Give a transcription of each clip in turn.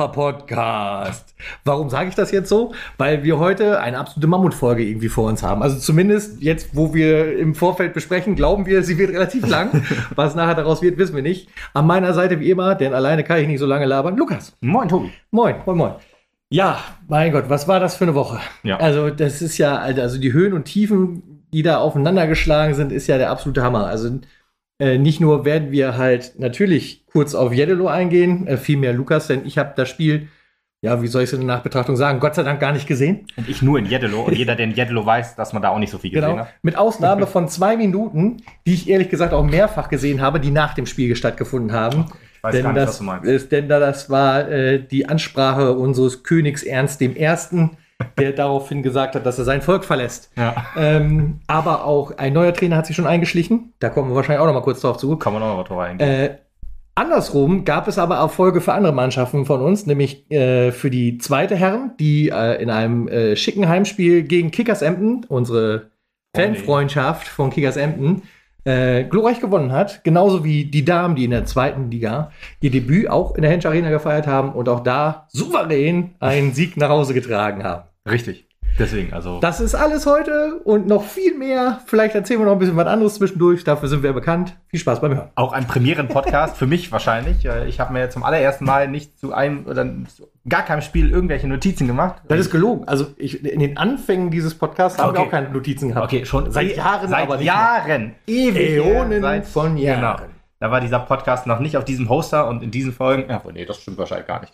super Podcast. Warum sage ich das jetzt so? Weil wir heute eine absolute Mammutfolge irgendwie vor uns haben. Also zumindest jetzt, wo wir im Vorfeld besprechen, glauben wir, sie wird relativ lang. Was nachher daraus wird, wissen wir nicht. An meiner Seite wie immer, denn alleine kann ich nicht so lange labern. Lukas. Moin, Tobi. Moin, moin, moin. Ja, mein Gott, was war das für eine Woche? Ja. Also, das ist ja, also die Höhen und Tiefen, die da aufeinander geschlagen sind, ist ja der absolute Hammer. Also, äh, nicht nur werden wir halt natürlich kurz auf Jeddelo eingehen, äh, vielmehr Lukas, denn ich habe das Spiel, ja, wie soll ich es in der Nachbetrachtung sagen, Gott sei Dank gar nicht gesehen. Und ich nur in Jeddelo. Und jeder, der in Jeddelo weiß, dass man da auch nicht so viel gesehen Genau. hat. Mit Ausnahme von zwei Minuten, die ich ehrlich gesagt auch mehrfach gesehen habe, die nach dem Spiel stattgefunden haben. Ich weiß denn gar nicht, das, was du meinst. Denn da das war äh, die Ansprache unseres Königs Ernst dem Ersten, der daraufhin gesagt hat, dass er sein Volk verlässt. Ja. Ähm, aber auch ein neuer Trainer hat sich schon eingeschlichen. Da kommen wir wahrscheinlich auch noch mal kurz drauf zu. Kann man auch noch drauf eingehen. Äh, andersrum gab es aber Erfolge für andere Mannschaften von uns, nämlich äh, für die zweite Herren, die äh, in einem äh, schicken Heimspiel gegen Kickers Emden, unsere Oh. Fanfreundschaft von Kickers Emden, äh, glorreich gewonnen hat. Genauso wie die Damen, die in der zweiten Liga ihr Debüt auch in der Hensch Arena gefeiert haben und auch da souverän einen Sieg nach Hause getragen haben. Richtig. Deswegen, also. Das ist alles heute und noch viel mehr. Vielleicht erzählen wir noch ein bisschen was anderes zwischendurch. Dafür sind wir bekannt. Viel Spaß beim Hören. auch ein Premieren-Podcast für mich wahrscheinlich. Äh, Ich habe mir zum allerersten Mal nicht zu einem oder zu gar keinem Spiel irgendwelche Notizen gemacht. Das ist gelogen. Also ich, in den Anfängen dieses Podcasts haben wir Okay. auch keine Notizen gehabt. Okay, schon Seit Jahren, seit aber Jahren, ewig, Äonen seit- von Jahren. Genau. Da war dieser Podcast noch nicht auf diesem Hoster und in diesen Folgen. Ja, nee, das stimmt wahrscheinlich gar nicht.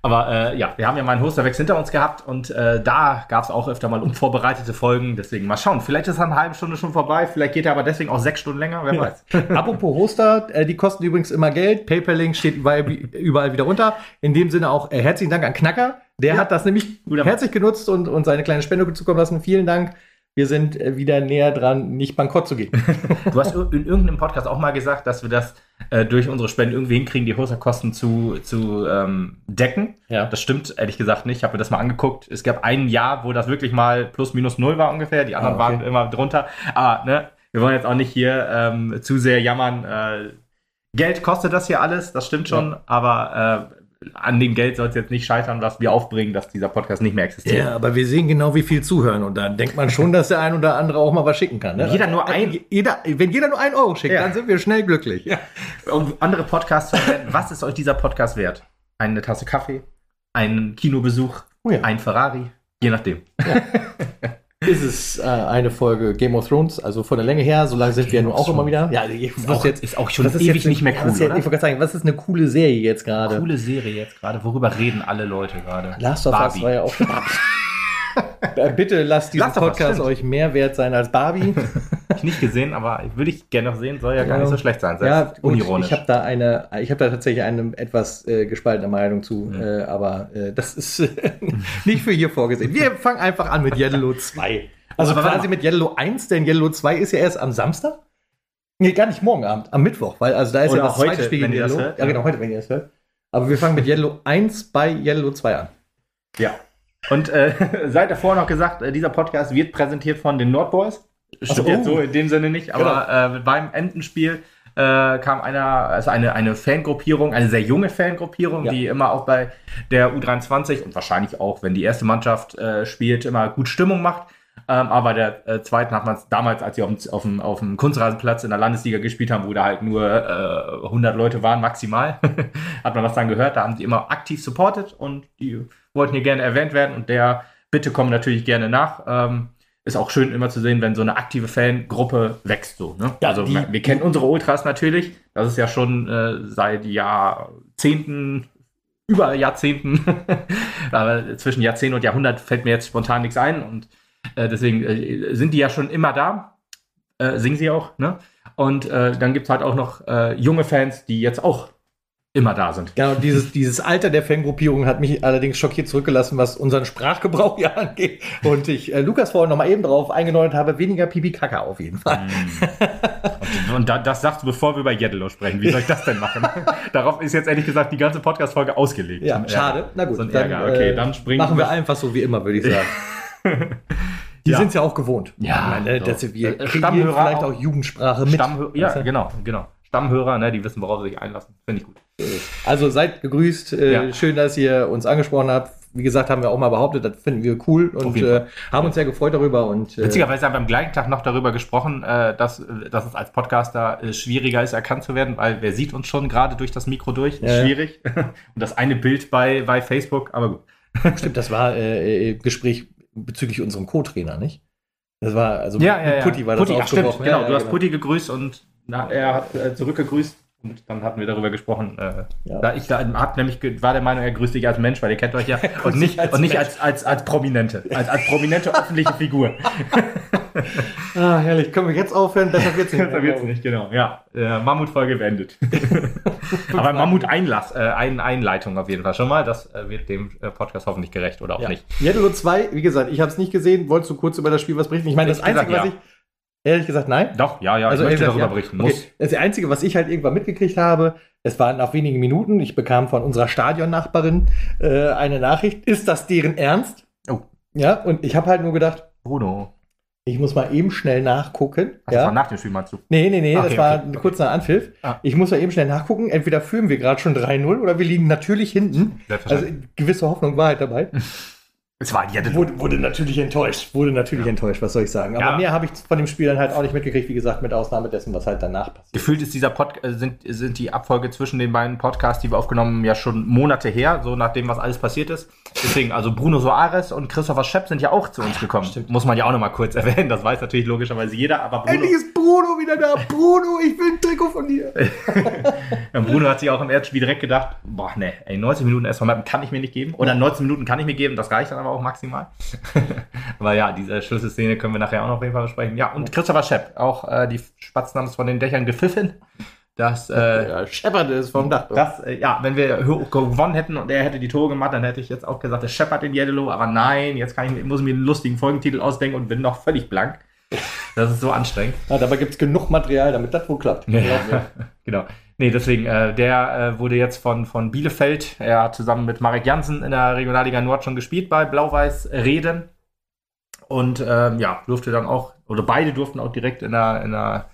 Aber äh, ja, wir haben ja mal einen Hosterwechsel hinter uns gehabt und äh, da gab es auch öfter mal unvorbereitete Folgen. Deswegen mal schauen. Vielleicht ist er eine halbe Stunde schon vorbei. Vielleicht geht er aber deswegen auch sechs Stunden länger. Wer weiß. Apropos Hoster, äh, die kosten übrigens immer Geld. PayPal-Link steht überall, überall wieder runter. In dem Sinne auch äh, herzlichen Dank an Knacker. Der Ja. hat das nämlich Guter herzlich genutzt und, und seine kleine Spende zukommen lassen. Vielen Dank. Wir sind äh, wieder näher dran, nicht bankrott zu gehen. Du hast in irgendeinem Podcast auch mal gesagt, dass wir das äh, durch unsere Spenden irgendwie hinkriegen, die Hosterkosten zu, zu ähm, decken. Ja. Das stimmt ehrlich gesagt nicht. Ich habe mir das mal angeguckt. Es gab ein Jahr, wo das wirklich mal plus minus null war ungefähr. Die anderen Ah, okay. waren immer drunter. Aber ne, wir wollen jetzt auch nicht hier ähm, zu sehr jammern. Äh, Geld kostet das hier alles, das stimmt schon. Aber äh, an dem Geld soll es jetzt nicht scheitern, was wir aufbringen, dass dieser Podcast nicht mehr existiert. Ja, aber wir sehen genau, wie viel zuhören. Und dann denkt man schon, dass der ein oder andere auch mal was schicken kann. Ne? Wenn jeder nur ein- jeder, wenn jeder nur ein Euro schickt, Ja. dann sind wir schnell glücklich. um andere Podcasts zu erwähnen, was ist euch dieser Podcast wert? Eine Tasse Kaffee, einen Kinobesuch, Oh ja. ein Ferrari, je nachdem. Ist es äh, eine Folge Game of Thrones, also von der Länge her, so lange sind wir ja nun auch immer wieder. Ja, Ist auch, ist auch schon was ist ewig jetzt nicht mehr cool, jetzt-? Ich wollte gerade sagen, was ist eine coole Serie jetzt gerade? Coole Serie jetzt gerade. Worüber reden alle Leute gerade? Last of Us war ja auch Äh, Bitte lasst diesen Us, Podcast euch mehr wert sein als Barbie. Ich nicht gesehen, aber würde ich gerne noch sehen. Soll ja gar Ja. nicht so schlecht sein. ja, Selbst gut, unironisch. ich habe da eine, ich habe da tatsächlich eine etwas äh, gespaltene Meinung zu, Mhm. äh, aber äh, das ist nicht für hier vorgesehen. Wir fangen einfach an mit Yellow 2. Also Aber quasi mit Yellow 1, denn Yellow 2 ist ja erst am Samstag. Nee, gar nicht morgen Abend, am Mittwoch, weil also da ist Oder ja das heute, zweite Spiel wenn Yellow. hört, ja, ja. genau, heute, wenn ihr das hört. Aber wir fangen mit Yellow 1 bei Yellow 2 an. ja. Und äh, seid davor noch gesagt, äh, dieser Podcast wird präsentiert von den Nordboys. Stimmt so, jetzt so in dem Sinne nicht, aber äh, beim Endenspiel äh, kam einer, also eine, eine Fangruppierung, eine sehr junge Fangruppierung, Ja. die immer auch bei der U23 und wahrscheinlich auch, wenn die erste Mannschaft äh, spielt, immer gut Stimmung macht. Ähm, aber der äh, zweiten hat man damals, als sie auf dem, auf, dem, auf dem Kunstrasenplatz in der Landesliga gespielt haben, wo da halt nur äh, 100 Leute waren maximal, hat man was dann gehört. Da haben sie immer aktiv supportet und die wollten hier gerne erwähnt werden und der Bitte kommen natürlich gerne nach. Ähm, ist auch schön immer zu sehen, wenn so eine aktive Fangruppe wächst so. Ne? Ja, also die- wir, wir kennen unsere Ultras natürlich. Das ist ja schon äh, seit Jahrzehnten, über Jahrzehnten, aber zwischen Jahrzehnt und Jahrhundert fällt mir jetzt spontan nichts ein und äh, deswegen äh, sind die ja schon immer da. Äh, singen sie auch, ne? Und äh, dann gibt es halt auch noch äh, junge Fans, die jetzt auch immer da sind. Genau, dieses, dieses Alter der Fangruppierung hat mich allerdings schockiert zurückgelassen, was unseren Sprachgebrauch hier angeht. Und ich äh, Lukas vorhin noch mal eben drauf eingenordet habe, weniger Pipi Kaka auf jeden Fall. Und, und da, das sagst du, bevor wir über Jeddelo sprechen. Wie soll ich das denn machen? Darauf ist jetzt ehrlich gesagt die ganze Podcast-Folge ausgelegt. Ja, schade. Na gut, So ein Ärger. Okay, dann springen machen wir einfach so wie immer, würde ich sagen. Die Ja. sind es ja auch gewohnt. Ja, meine, so. dass wir Äh, Stammhörer vielleicht auch. auch Jugendsprache mit. Stammhörer, ja, du? genau, genau. Stammhörer, ne, die wissen, worauf sie sich einlassen. Finde ich gut. Also seid gegrüßt. Äh, Ja. Schön, dass ihr uns angesprochen habt. Wie gesagt, haben wir auch mal behauptet, das finden wir cool und äh, haben uns sehr gefreut darüber. Und äh, Witzigerweise haben wir am gleichen Tag noch darüber gesprochen, äh, dass, dass es als Podcaster schwieriger ist, erkannt zu werden, weil wer sieht uns schon gerade durch das Mikro durch? Ja, schwierig. Und das eine Bild bei, bei Facebook, aber gut. stimmt, das war äh, Gespräch bezüglich unserem Co-Trainer, nicht? Das war, also Ja, ja, ja. Putti war Putti, das ach, stimmt, genau. Ja, du hast Putti gegrüßt und na, er hat äh, zurückgegrüßt. Und dann hatten wir darüber gesprochen. Äh, Ja. da ich da hab nämlich war der Meinung, er grüßt dich als Mensch, weil ihr kennt euch ja und nicht als und nicht als, als als prominente, als als prominente öffentliche Figur. Ah, herrlich. Können wir jetzt aufhören? Besser wird's nicht. Das wird's nicht, genau. Ja, äh, Mammutfolge beendet. Aber Mammut-Einlass, äh, ein, Einleitung auf jeden Fall schon mal. Das äh, wird dem äh, Podcast hoffentlich gerecht oder auch Ja. nicht. Yellow 2, wie gesagt, ich habe es nicht gesehen. Wolltest du kurz über das Spiel was berichten? Ich meine, das Einzige, gesagt, was ich. Ehrlich gesagt, nein. Doch, ja, ja, Also, ich möchte ehrlich darüber gesagt, berichten. ja. Muss. Okay. Das Einzige, was ich halt irgendwann mitgekriegt habe, es waren nach wenigen Minuten, ich bekam von unserer Stadionnachbarin äh, eine Nachricht, ist das deren Ernst? Oh. Ja, und ich habe halt nur gedacht, Bruno. Ich muss mal eben schnell nachgucken. Ach, das war ja. nach dem Spiel meinst du? Nee, nee, nee, Okay, das war okay, kurz nach Anpfiff. Ah. Ich muss mal eben schnell nachgucken. Entweder führen wir gerade schon 3-0 oder wir liegen natürlich hinten. Also gewisse Hoffnung war halt dabei. es war ja, Wurde, wurde natürlich enttäuscht. Wurde natürlich enttäuscht, was soll ich sagen. Aber Ja. mehr habe ich von dem Spiel dann halt auch nicht mitgekriegt, wie gesagt, mit Ausnahme dessen, was halt danach passiert. Gefühlt ist dieser Pod äh, sind, sind die Abfolge zwischen den beiden Podcasts, die wir aufgenommen haben, ja schon Monate her, so nachdem was alles passiert ist. Deswegen, also Bruno Soares und Christopher Schepp sind ja auch zu uns gekommen. Stimmt. Muss man ja auch noch mal kurz erwähnen. Das weiß natürlich logischerweise jeder, aber Bruno, Endlich ist Bruno wieder da. Bruno, ich will ein Trikot von dir. Ja, Bruno hat sich auch im ersten Spiel direkt gedacht, boah, ne, ey, 90 Minuten erstmal kann ich mir nicht geben. Oder 19 Minuten kann ich mir geben, das reicht dann aber auch maximal. aber ja, diese Schlüsselszene können wir nachher auch noch auf jeden Fall besprechen. Ja, und Christopher Schepp, auch äh, die Spatzen haben es von den Dächern gepfiffen. Das, äh, Ja, scheppert es vom Dach. das, äh, ja, wenn wir gewonnen hätten und er hätte die Tore gemacht, dann hätte ich jetzt auch gesagt, der scheppert in Yellow, aber nein, jetzt kann ich, muss ich mir einen lustigen Folgentitel ausdenken und bin noch völlig blank. Das ist so anstrengend. Ja, dabei gibt es genug Material, damit das wohl klappt. Mir. genau. Nee, deswegen, äh, der äh, wurde jetzt von, von Bielefeld, er hat zusammen mit Marek Jansen in der Regionalliga Nord schon gespielt bei Blau-Weiß Reden. Und ähm, ja, durfte dann auch, oder beide durften auch direkt in der, in der,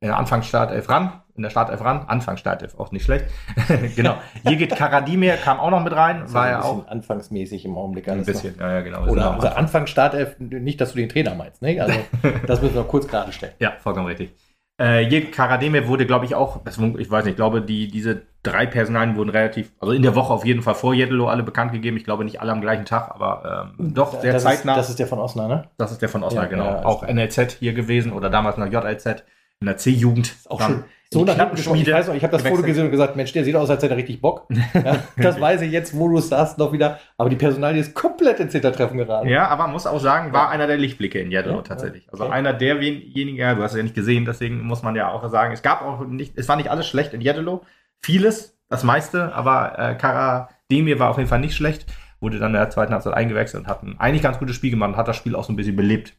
in der Anfangsstartelf ran, in der Startelf ran, Anfangsstartelf, auch nicht schlecht. genau. Jigit Karadimir kam auch noch mit rein, ist war ein ja auch anfangsmäßig im Augenblick ein alles bisschen, ja, ja, genau. Noch. Oder noch am also Anfang Startelf, nicht, dass du den Trainer meinst, ne? Also, das müssen wir kurz gerade stellen. Ja, vollkommen richtig. Äh, Jek Karademir wurde, glaube ich, auch, ich weiß nicht, ich glaube, die, diese drei Personalien wurden relativ, also in der Woche auf jeden Fall vor Jeddelo alle bekannt gegeben. Ich glaube nicht alle am gleichen Tag, aber ähm, doch sehr das zeitnah. Ist, das ist der von Osnabrück, ne? das ist der von Osnabrück, Ja, genau. ja, auch. NLZ hier gewesen oder damals noch JLZ in der C-Jugend. Auch schön. So nach hinten gesprochen. Ich weiß noch, ich habe das Foto gesehen und gesagt, Mensch, der sieht aus, als hätte er richtig Bock. Ja, das weiß ich jetzt, wo du sagst, noch wieder. Aber die Personalie ist komplett ins Hintertreffen geraten. Ja, aber muss auch sagen, war einer der Lichtblicke in Jeddelo Ja, tatsächlich. ja. Also Okay. einer derjenigen, ja, du hast es ja nicht gesehen, deswegen muss man ja auch sagen, es gab auch nicht, es war nicht alles schlecht in Jeddelo. Vieles, das meiste, aber äh, Kara Demir war auf jeden Fall nicht schlecht. Wurde dann in der zweiten Halbzeit eingewechselt und hat ein eigentlich ganz gutes Spiel gemacht und hat das Spiel auch so ein bisschen belebt.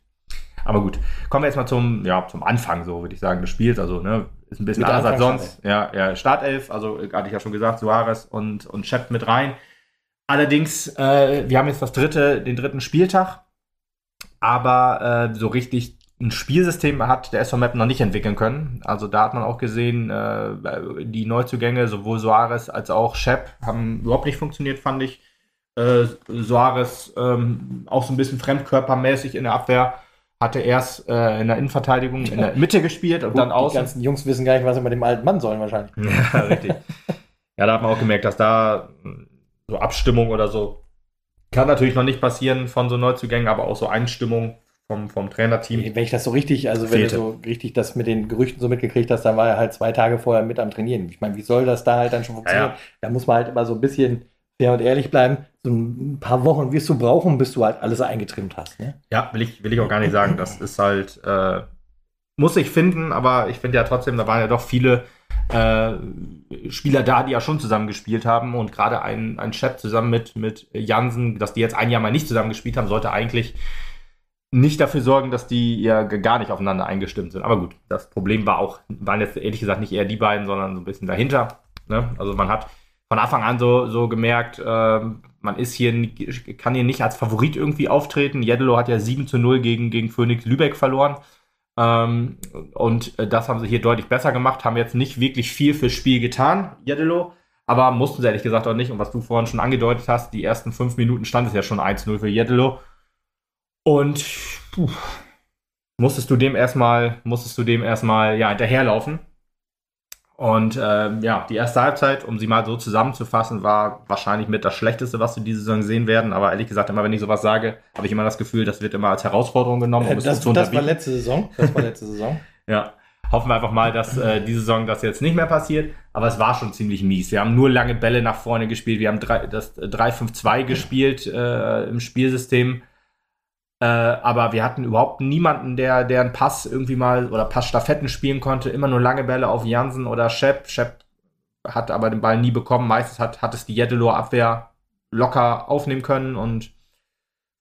Aber gut, kommen wir jetzt mal zum, ja, zum Anfang, so würde ich sagen, des Spiels. Also, ne, ist ein bisschen anders als sonst. Ja, ja, Startelf, also hatte ich ja schon gesagt, Suarez und, und Schepp mit rein. Allerdings, äh, wir haben jetzt das dritte, den dritten Spieltag, aber äh, so richtig ein Spielsystem hat der SV Meppen noch nicht entwickeln können. Also da hat man auch gesehen, äh, die Neuzugänge, sowohl Soares als auch Schepp, haben überhaupt nicht funktioniert, fand ich. Äh, Soares ähm, auch so ein bisschen fremdkörpermäßig in der Abwehr. Hatte erst äh, in der Innenverteidigung in der Mitte gespielt und Gut, dann die außen. ganzen Jungs wissen gar nicht, was sie mit dem alten Mann sollen wahrscheinlich. Ja, richtig. ja, da hat man auch gemerkt, dass da mh, so Abstimmung oder so kann natürlich noch nicht passieren von so Neuzugängen, aber auch so Einstimmung vom, vom Trainerteam. Wenn ich das so richtig, also wenn Fehlte. du so richtig das mit den Gerüchten so mitgekriegt hast, dann war er halt zwei Tage vorher mit am Trainieren. Ich meine, wie soll das da halt dann schon funktionieren? Ja, Da muss man halt immer so ein bisschen fair und ehrlich bleiben. So ein paar Wochen wirst du brauchen, bis du halt alles eingetrimmt hast. Ne? Ja, will ich, will ich auch gar nicht sagen. Das ist halt, äh, muss ich finden, aber ich finde ja trotzdem, da waren ja doch viele äh, Spieler da, die ja schon zusammen gespielt haben und gerade ein, ein Chef zusammen mit, mit Jansen, dass die jetzt ein Jahr mal nicht zusammen gespielt haben, sollte eigentlich nicht dafür sorgen, dass die ja gar nicht aufeinander eingestimmt sind. Aber gut, das Problem war auch, waren jetzt ehrlich gesagt nicht eher die beiden, sondern so ein bisschen dahinter. Ne? Also man hat von Anfang an so, so gemerkt, ähm, man ist hier, kann hier nicht als Favorit irgendwie auftreten. Jeddelo hat ja 7 zu 0 gegen, gegen Phoenix Lübeck verloren. Ähm, und äh, das haben sie hier deutlich besser gemacht, haben jetzt nicht wirklich viel fürs Spiel getan, Jeddelo. Aber mussten sie ehrlich gesagt auch nicht. Und was du vorhin schon angedeutet hast, die ersten fünf Minuten stand es ja schon 1-0 für Jeddelo. Und puh, musstest du dem erstmal, musstest du dem erstmal ja, hinterherlaufen. Und äh, ja, die erste Halbzeit, um sie mal so zusammenzufassen, war wahrscheinlich mit das Schlechteste, was wir diese Saison sehen werden. Aber ehrlich gesagt, immer wenn ich sowas sage, habe ich immer das Gefühl, das wird immer als Herausforderung genommen. Um äh, das, das war letzte Saison. Das war letzte Saison. ja. Hoffen wir einfach mal, dass äh, diese Saison das jetzt nicht mehr passiert. Aber es war schon ziemlich mies. Wir haben nur lange Bälle nach vorne gespielt. Wir haben drei, das 3-5-2 gespielt äh, im Spielsystem. Äh, aber wir hatten überhaupt niemanden, der, der einen Pass irgendwie mal oder Passstaffetten spielen konnte. Immer nur lange Bälle auf Jansen oder Shep. Shep hat aber den Ball nie bekommen. Meistens hat, hat es die Jeddelo Abwehr locker aufnehmen können und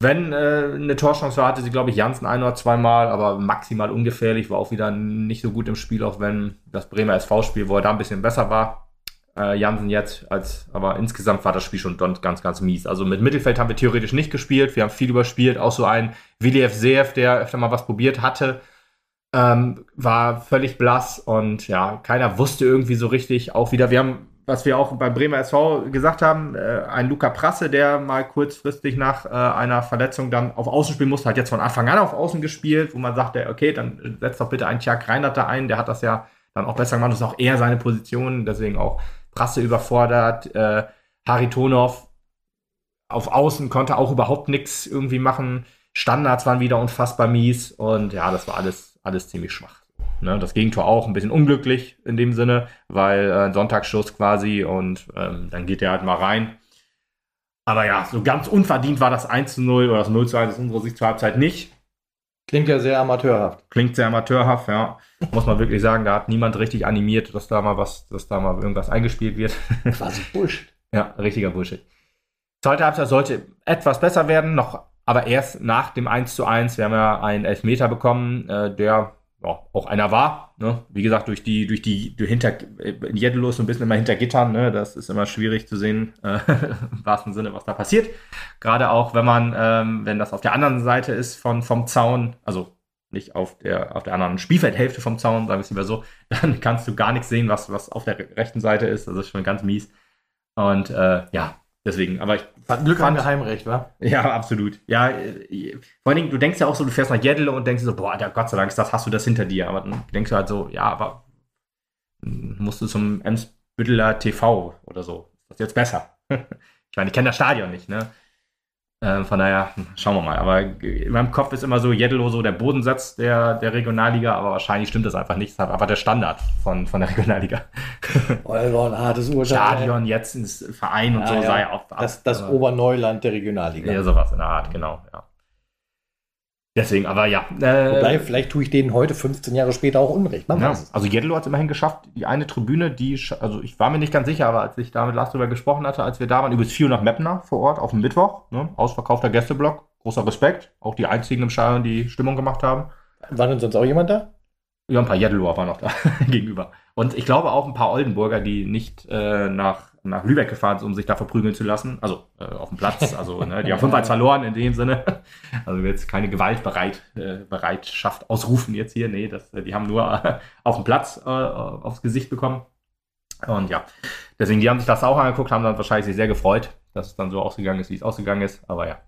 wenn äh, eine Torchance war, hatte sie, glaube ich, Jansen ein oder zweimal, aber maximal ungefährlich, war auch wieder nicht so gut im Spiel, auch wenn das Bremer SV-Spiel, wo er da ein bisschen besser war, äh, Jansen jetzt, als, aber insgesamt war das Spiel schon ganz, ganz mies. Also mit Mittelfeld haben wir theoretisch nicht gespielt, wir haben viel überspielt, auch so ein Willi Seev, der öfter mal was probiert hatte, ähm, war völlig blass und ja, keiner wusste irgendwie so richtig, auch wieder, wir haben was wir auch beim Bremer SV gesagt haben, äh, ein Luca Prasse, der mal kurzfristig nach äh, einer Verletzung dann auf Außen spielen musste, hat jetzt von Anfang an auf Außen gespielt, wo man sagte, okay, dann setzt doch bitte einen Tjag Reinhardt da ein, der hat das ja dann auch besser gemacht, das ist auch eher seine Position, deswegen auch Prasse überfordert. Äh, Haritonov auf Außen konnte auch überhaupt nichts irgendwie machen. Standards waren wieder unfassbar mies und ja, das war alles, alles ziemlich schwach. Ne, das Gegentor auch ein bisschen unglücklich in dem Sinne, weil äh, Sonntagsschuss quasi und ähm, dann geht er halt mal rein. Aber ja, so ganz unverdient war das 1 zu 0 oder das 0 zu 1 aus unserer Sicht zur Halbzeit nicht. Klingt ja sehr amateurhaft. Klingt sehr amateurhaft, ja. Muss man wirklich sagen, da hat niemand richtig animiert, dass da mal was, dass da mal irgendwas eingespielt wird. Quasi Bullshit. ja, richtiger Bullshit. Zweite Halbzeit sollte etwas besser werden, noch, aber erst nach dem 1 zu 1. Wir haben ja einen Elfmeter bekommen, äh, der ja, auch einer war. Ne? Wie gesagt, durch die, durch die, durch hinter, in Jeddelo so ein bisschen immer hinter Gittern, ne? das ist immer schwierig zu sehen, äh, im wahrsten Sinne, was da passiert. Gerade auch, wenn man, ähm, wenn das auf der anderen Seite ist von, vom Zaun, also nicht auf der, auf der anderen Spielfeldhälfte vom Zaun, sagen wir es lieber so, dann kannst du gar nichts sehen, was, was auf der rechten Seite ist. Das ist schon ganz mies. Und äh, ja, Deswegen, aber ich fand Glück fand, am Geheimrecht, wa? Ja, absolut. Ja, äh, vor allen Dingen, du denkst ja auch so, du fährst nach Jeddel und denkst so, boah, der Gott sei Dank, das hast du das hinter dir. Aber dann denkst du halt so, ja, aber musst du zum Emsbütteler TV oder so. Ist das jetzt besser? ich meine, ich kenne das Stadion nicht, ne? Äh, von daher, schauen wir mal. Aber in meinem Kopf ist immer so Jeddelo so der Bodensatz der, der Regionalliga, aber wahrscheinlich stimmt das einfach nicht. Das ist einfach der Standard von, von der Regionalliga. Euer ein hartes Urteil. Stadion jetzt ins Verein und ja, so ja. sei auch. Das, das Oberneuland der Regionalliga. Ja, sowas in der Art, genau, ja. Deswegen, aber ja. Äh, Wobei, vielleicht tue ich denen heute 15 Jahre später auch Unrecht. Man ja, also Jedlo hat es immerhin geschafft, die eine Tribüne, die, also ich war mir nicht ganz sicher, aber als ich da mit Lars drüber gesprochen hatte, als wir da waren, übrigens 400 Mapner vor Ort auf dem Mittwoch, ne, ausverkaufter Gästeblock, großer Respekt, auch die einzigen im Stadion, die Stimmung gemacht haben. War denn sonst auch jemand da? Ja, ein paar Jedloer waren noch da gegenüber. Und ich glaube auch ein paar Oldenburger, die nicht äh, nach nach Lübeck gefahren, um sich da verprügeln zu lassen. Also äh, auf dem Platz. Also ne, die haben 5-1 verloren in dem Sinne. Also jetzt keine Gewaltbereitschaft äh, ausrufen jetzt hier. Nee, das, die haben nur äh, auf dem Platz äh, aufs Gesicht bekommen. Und ja, deswegen, die haben sich das auch angeguckt, haben dann wahrscheinlich sich sehr gefreut, dass es dann so ausgegangen ist, wie es ausgegangen ist. Aber ja.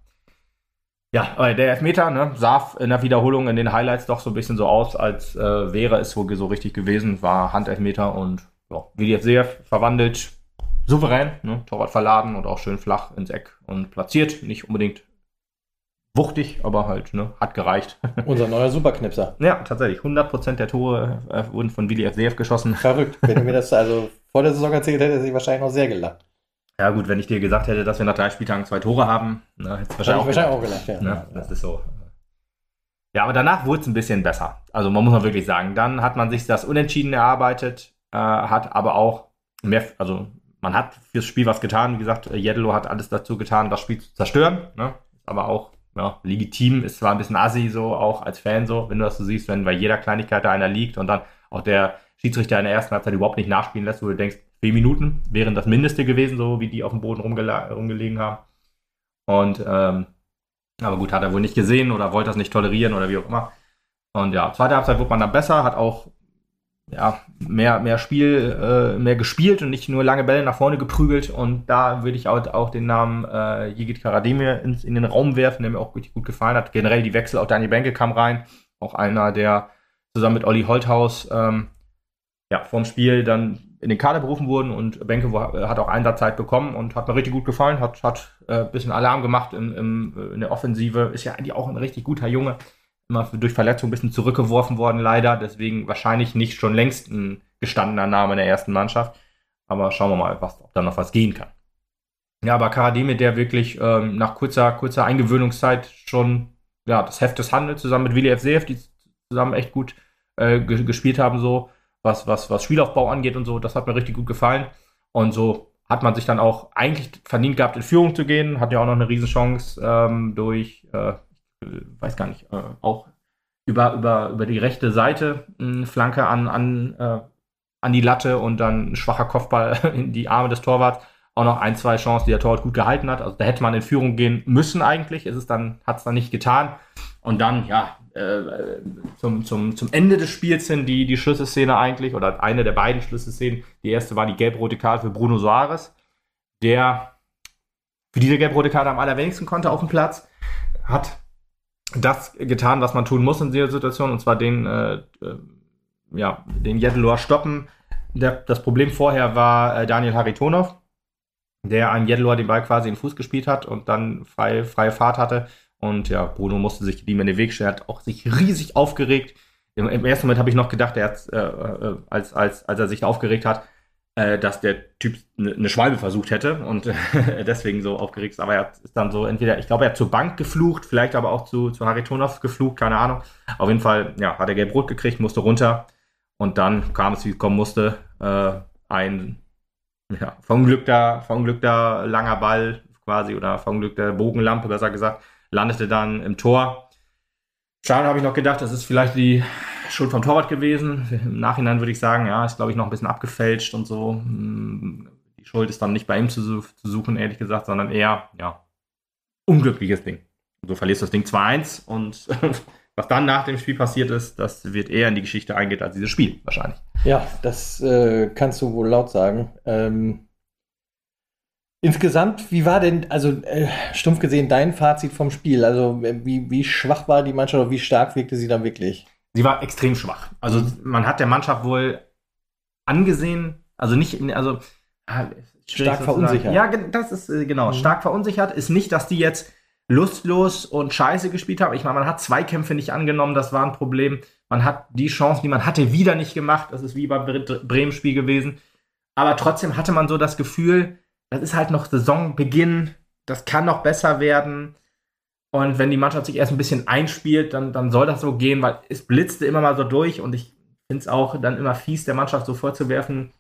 Ja, aber der Elfmeter ne, sah in der Wiederholung in den Highlights doch so ein bisschen so aus, als äh, wäre es wohl so richtig gewesen. War Handelfmeter und ja, wie die jetzt sehr verwandelt, souverän, ne? Torwart verladen und auch schön flach ins Eck und platziert. Nicht unbedingt wuchtig, aber halt, ne, hat gereicht. Unser neuer Superknipser. Ja, tatsächlich. 100% der Tore äh, wurden von Willi FCF geschossen. Verrückt. Wenn du mir das also vor der Saison erzählt hätte, hätte ich wahrscheinlich noch sehr gelacht. Ja, gut, wenn ich dir gesagt hätte, dass wir nach drei Spieltagen zwei Tore haben, ne, hätte ich wahrscheinlich, auch, wahrscheinlich auch gelacht. Ja. Ne? Das ist so. Ja, aber danach wurde es ein bisschen besser. Also man muss mal wirklich sagen, dann hat man sich das Unentschieden erarbeitet, äh, hat aber auch mehr, also man hat fürs Spiel was getan. Wie gesagt, Jedelo hat alles dazu getan, das Spiel zu zerstören. Ne? Aber auch ja, legitim, ist zwar ein bisschen assi so, auch als Fan so, wenn du das so siehst, wenn bei jeder Kleinigkeit da einer liegt und dann auch der Schiedsrichter in der ersten Halbzeit überhaupt nicht nachspielen lässt, wo du denkst, vier Minuten wären das Mindeste gewesen, so wie die auf dem Boden rumgelegen haben. Und ähm, aber gut, hat er wohl nicht gesehen oder wollte das nicht tolerieren oder wie auch immer. Und ja, zweite Halbzeit wurde man dann besser, hat auch ja, mehr, mehr Spiel, äh, mehr gespielt und nicht nur lange Bälle nach vorne geprügelt. Und da würde ich auch, auch den Namen äh, Jigit Karademir in, in den Raum werfen, der mir auch richtig gut gefallen hat. Generell die Wechsel, auch Daniel Benke kam rein. Auch einer, der zusammen mit Olli Holthaus ähm, ja, vorm Spiel dann in den Kader berufen wurden und Benke hat auch Einsatzzeit bekommen und hat mir richtig gut gefallen, hat, hat äh, bisschen Alarm gemacht im, im, in der Offensive, ist ja eigentlich auch ein richtig guter Junge immer durch Verletzung ein bisschen zurückgeworfen worden, leider. Deswegen wahrscheinlich nicht schon längst ein gestandener Name in der ersten Mannschaft. Aber schauen wir mal, was, ob da noch was gehen kann. Ja, aber Karademe, der wirklich ähm, nach kurzer, kurzer Eingewöhnungszeit schon ja, das Heft des Handels zusammen mit Willi FCF, die zusammen echt gut äh, gespielt haben, so was, was, was Spielaufbau angeht und so, das hat mir richtig gut gefallen. Und so hat man sich dann auch eigentlich verdient gehabt, in Führung zu gehen. Hat ja auch noch eine Riesenchance ähm, durch, äh, weiß gar nicht, äh, auch über, über, über die rechte Seite eine Flanke an, an, äh, an die Latte und dann ein schwacher Kopfball in die Arme des Torwarts. Auch noch ein, zwei Chancen, die der Torwart gut gehalten hat. Also da hätte man in Führung gehen müssen eigentlich. Ist es dann, hat es dann nicht getan. Und dann, ja, äh, zum, zum, zum Ende des Spiels hin die, die Schlüsselszene eigentlich, oder eine der beiden Schlüsselszenen. Die erste war die gelb-rote Karte für Bruno Soares, der für diese gelb-rote Karte am allerwenigsten konnte auf dem Platz. Hat das getan, was man tun muss in dieser Situation, und zwar den, äh, äh, ja, den Jedelor stoppen. Der, das Problem vorher war äh, Daniel Haritonov, der an Jedelor den Ball quasi in den Fuß gespielt hat und dann frei, freie Fahrt hatte. Und ja, Bruno musste sich ihm in den Weg stellen, hat auch sich riesig aufgeregt. Im, im ersten Moment habe ich noch gedacht, er äh, äh, als, als, als er sich aufgeregt hat, dass der Typ eine ne Schwalbe versucht hätte und deswegen so aufgeregt ist. Aber er ist dann so entweder, ich glaube, er hat zur Bank geflucht, vielleicht aber auch zu, zu Haritonov geflucht, keine Ahnung. Auf jeden Fall, ja, hat er gelb-rot gekriegt, musste runter und dann kam es, wie es kommen musste, äh, ein ja, verunglückter, verunglückter langer Ball quasi oder verunglückter Bogenlampe, besser gesagt, landete dann im Tor. Schade habe ich noch gedacht, das ist vielleicht die Schuld vom Torwart gewesen. Im Nachhinein würde ich sagen, ja, ist glaube ich noch ein bisschen abgefälscht und so. Hm, die Schuld ist dann nicht bei ihm zu, zu suchen, ehrlich gesagt, sondern eher, ja, unglückliches Ding. Du verlierst das Ding 2-1 und was dann nach dem Spiel passiert ist, das wird eher in die Geschichte eingehen als dieses Spiel, wahrscheinlich. Ja, das äh, kannst du wohl laut sagen. Ähm, insgesamt, wie war denn, also äh, stumpf gesehen, dein Fazit vom Spiel? Also, äh, wie, wie schwach war die Mannschaft oder wie stark wirkte sie dann wirklich? Sie war extrem schwach. Also man hat der Mannschaft wohl angesehen, also nicht, also ah, stark verunsichert. Ja, das ist äh, genau, mhm. stark verunsichert ist nicht, dass die jetzt lustlos und scheiße gespielt haben. Ich meine, man hat Zweikämpfe nicht angenommen, das war ein Problem. Man hat die Chancen, die man hatte, wieder nicht gemacht. Das ist wie beim Bremen-Spiel gewesen. Aber trotzdem hatte man so das Gefühl, das ist halt noch Saisonbeginn, das kann noch besser werden. Und wenn die Mannschaft sich erst ein bisschen einspielt, dann, dann soll das so gehen, weil es blitzte immer mal so durch und ich finde es auch dann immer fies, der Mannschaft so vorzuwerfen,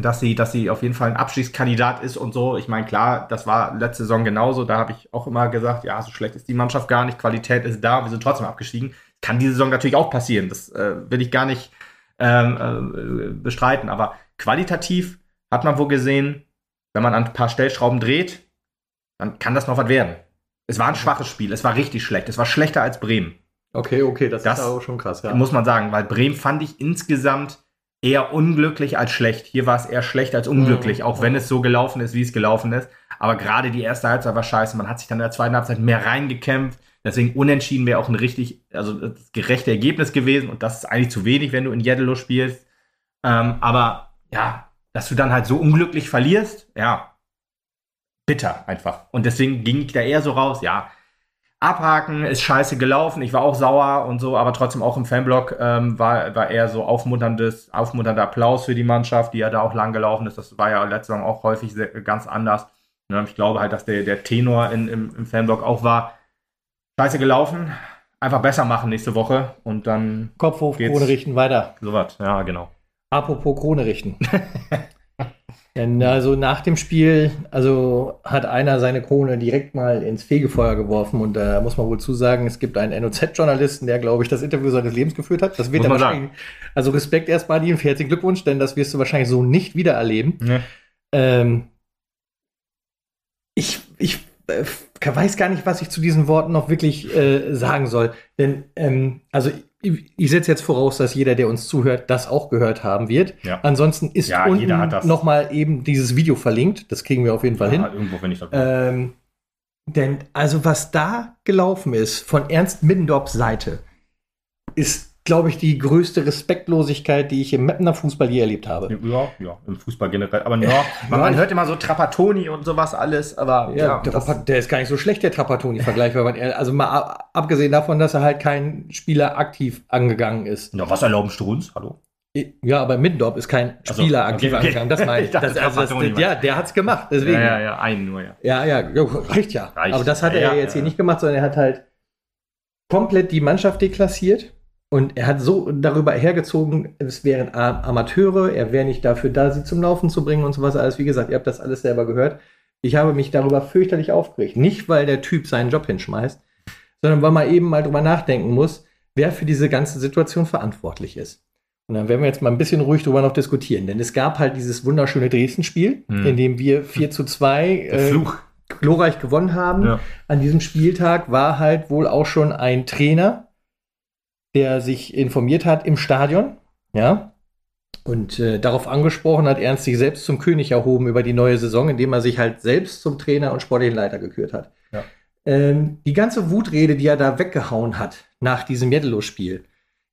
dass sie, dass sie auf jeden Fall ein Abschiedskandidat ist und so. Ich meine, klar, das war letzte Saison genauso. Da habe ich auch immer gesagt, ja, so schlecht ist die Mannschaft gar nicht, Qualität ist da, wir sind trotzdem abgestiegen. Kann diese Saison natürlich auch passieren. Das äh, will ich gar nicht ähm, äh, bestreiten. Aber qualitativ hat man wohl gesehen, wenn man an ein paar Stellschrauben dreht, dann kann das noch was werden. Es war ein schwaches Spiel. Es war richtig schlecht. Es war schlechter als Bremen. Okay, okay, das, das ist auch schon krass, ja. Muss man sagen, weil Bremen fand ich insgesamt eher unglücklich als schlecht. Hier war es eher schlecht als unglücklich, mhm. auch wenn es so gelaufen ist, wie es gelaufen ist. Aber gerade die erste Halbzeit war scheiße. Man hat sich dann in der zweiten Halbzeit mehr reingekämpft. Deswegen unentschieden wäre auch ein richtig, also das gerechte Ergebnis gewesen. Und das ist eigentlich zu wenig, wenn du in Jeddelo spielst. Ähm, aber ja, dass du dann halt so unglücklich verlierst, ja, bitter einfach. Und deswegen ging ich da eher so raus, ja, abhaken, ist scheiße gelaufen, ich war auch sauer und so, aber trotzdem auch im Fanblock ähm, war, war eher so aufmunterndes, aufmunternder Applaus für die Mannschaft, die ja da auch lang gelaufen ist. Das war ja letzte Saison auch häufig sehr, ganz anders. Ne? Ich glaube halt, dass der, der Tenor in, im, im Fanblock auch war, scheiße gelaufen, einfach besser machen nächste Woche und dann Kopf hoch, Krone richten, weiter. So was, ja, genau. Apropos Krone richten. Denn also nach dem Spiel, also hat einer seine Krone direkt mal ins Fegefeuer geworfen und da äh, muss man wohl zusagen, es gibt einen NOZ-Journalisten, der, glaube ich, das Interview seines Lebens geführt hat. Das wird er wahrscheinlich. Also Respekt erstmal dir und herzlichen Glückwunsch, denn das wirst du wahrscheinlich so nicht wieder erleben. Ja. Ähm, ich, ich äh, weiß gar nicht, was ich zu diesen Worten noch wirklich äh, sagen soll. Denn, ähm, also ich setze jetzt voraus, dass jeder, der uns zuhört, das auch gehört haben wird. Ja. Ansonsten ist Ja, unten nochmal eben dieses Video verlinkt. Das kriegen wir auf jeden Fall hin. Ja, irgendwo finde ich das. Ähm, denn also was da gelaufen ist von Ernst Middendorps Seite, ist, glaube ich, die größte Respektlosigkeit, die ich im Mappener Fußball je erlebt habe. ja, ja, im Fußball generell. Aber ja, man, man hört immer so Trapattoni und sowas alles, aber Ja, der, das, der ist gar nicht so schlecht, der Trapattoni-Vergleich, weil man, also mal ab- abgesehen davon, dass er halt kein Spieler aktiv angegangen ist. ja, was erlaubst du uns? Hallo? Ja, aber Middendorp ist kein Spieler okay, aktiv okay. angegangen, das meine ich. Ich dachte, Das, also das, Trapattoni ja, der hat's gemacht, deswegen. Ja, ja, ja, einen nur, ja. Ja, ja, reicht ja. Reicht. Aber das hat er Ja, ja, ja, jetzt ja. hier nicht gemacht, sondern er hat halt komplett die Mannschaft deklassiert und er hat so darüber hergezogen, es wären Amateure, er wäre nicht dafür da, sie zum Laufen zu bringen und sowas alles. Wie gesagt, ihr habt das alles selber gehört. Ich habe mich darüber fürchterlich aufgeregt. Nicht, weil der Typ seinen Job hinschmeißt, sondern weil man eben mal drüber nachdenken muss, wer für diese ganze Situation verantwortlich ist. Und dann werden wir jetzt mal ein bisschen ruhig drüber noch diskutieren, denn es gab halt dieses wunderschöne Dresden-Spiel, Hm. in dem wir 4 zu 2 Der Fluch. glorreich gewonnen haben. Ja. An diesem Spieltag war halt wohl auch schon ein Trainer, der sich informiert hat im Stadion, ja, und äh, darauf angesprochen hat, Ernst sich selbst zum König erhoben über die neue Saison, indem er sich halt selbst zum Trainer und sportlichen Leiter gekürt hat. Ja. Ähm, die ganze Wutrede, die er da weggehauen hat nach diesem Jeddelo-Spiel,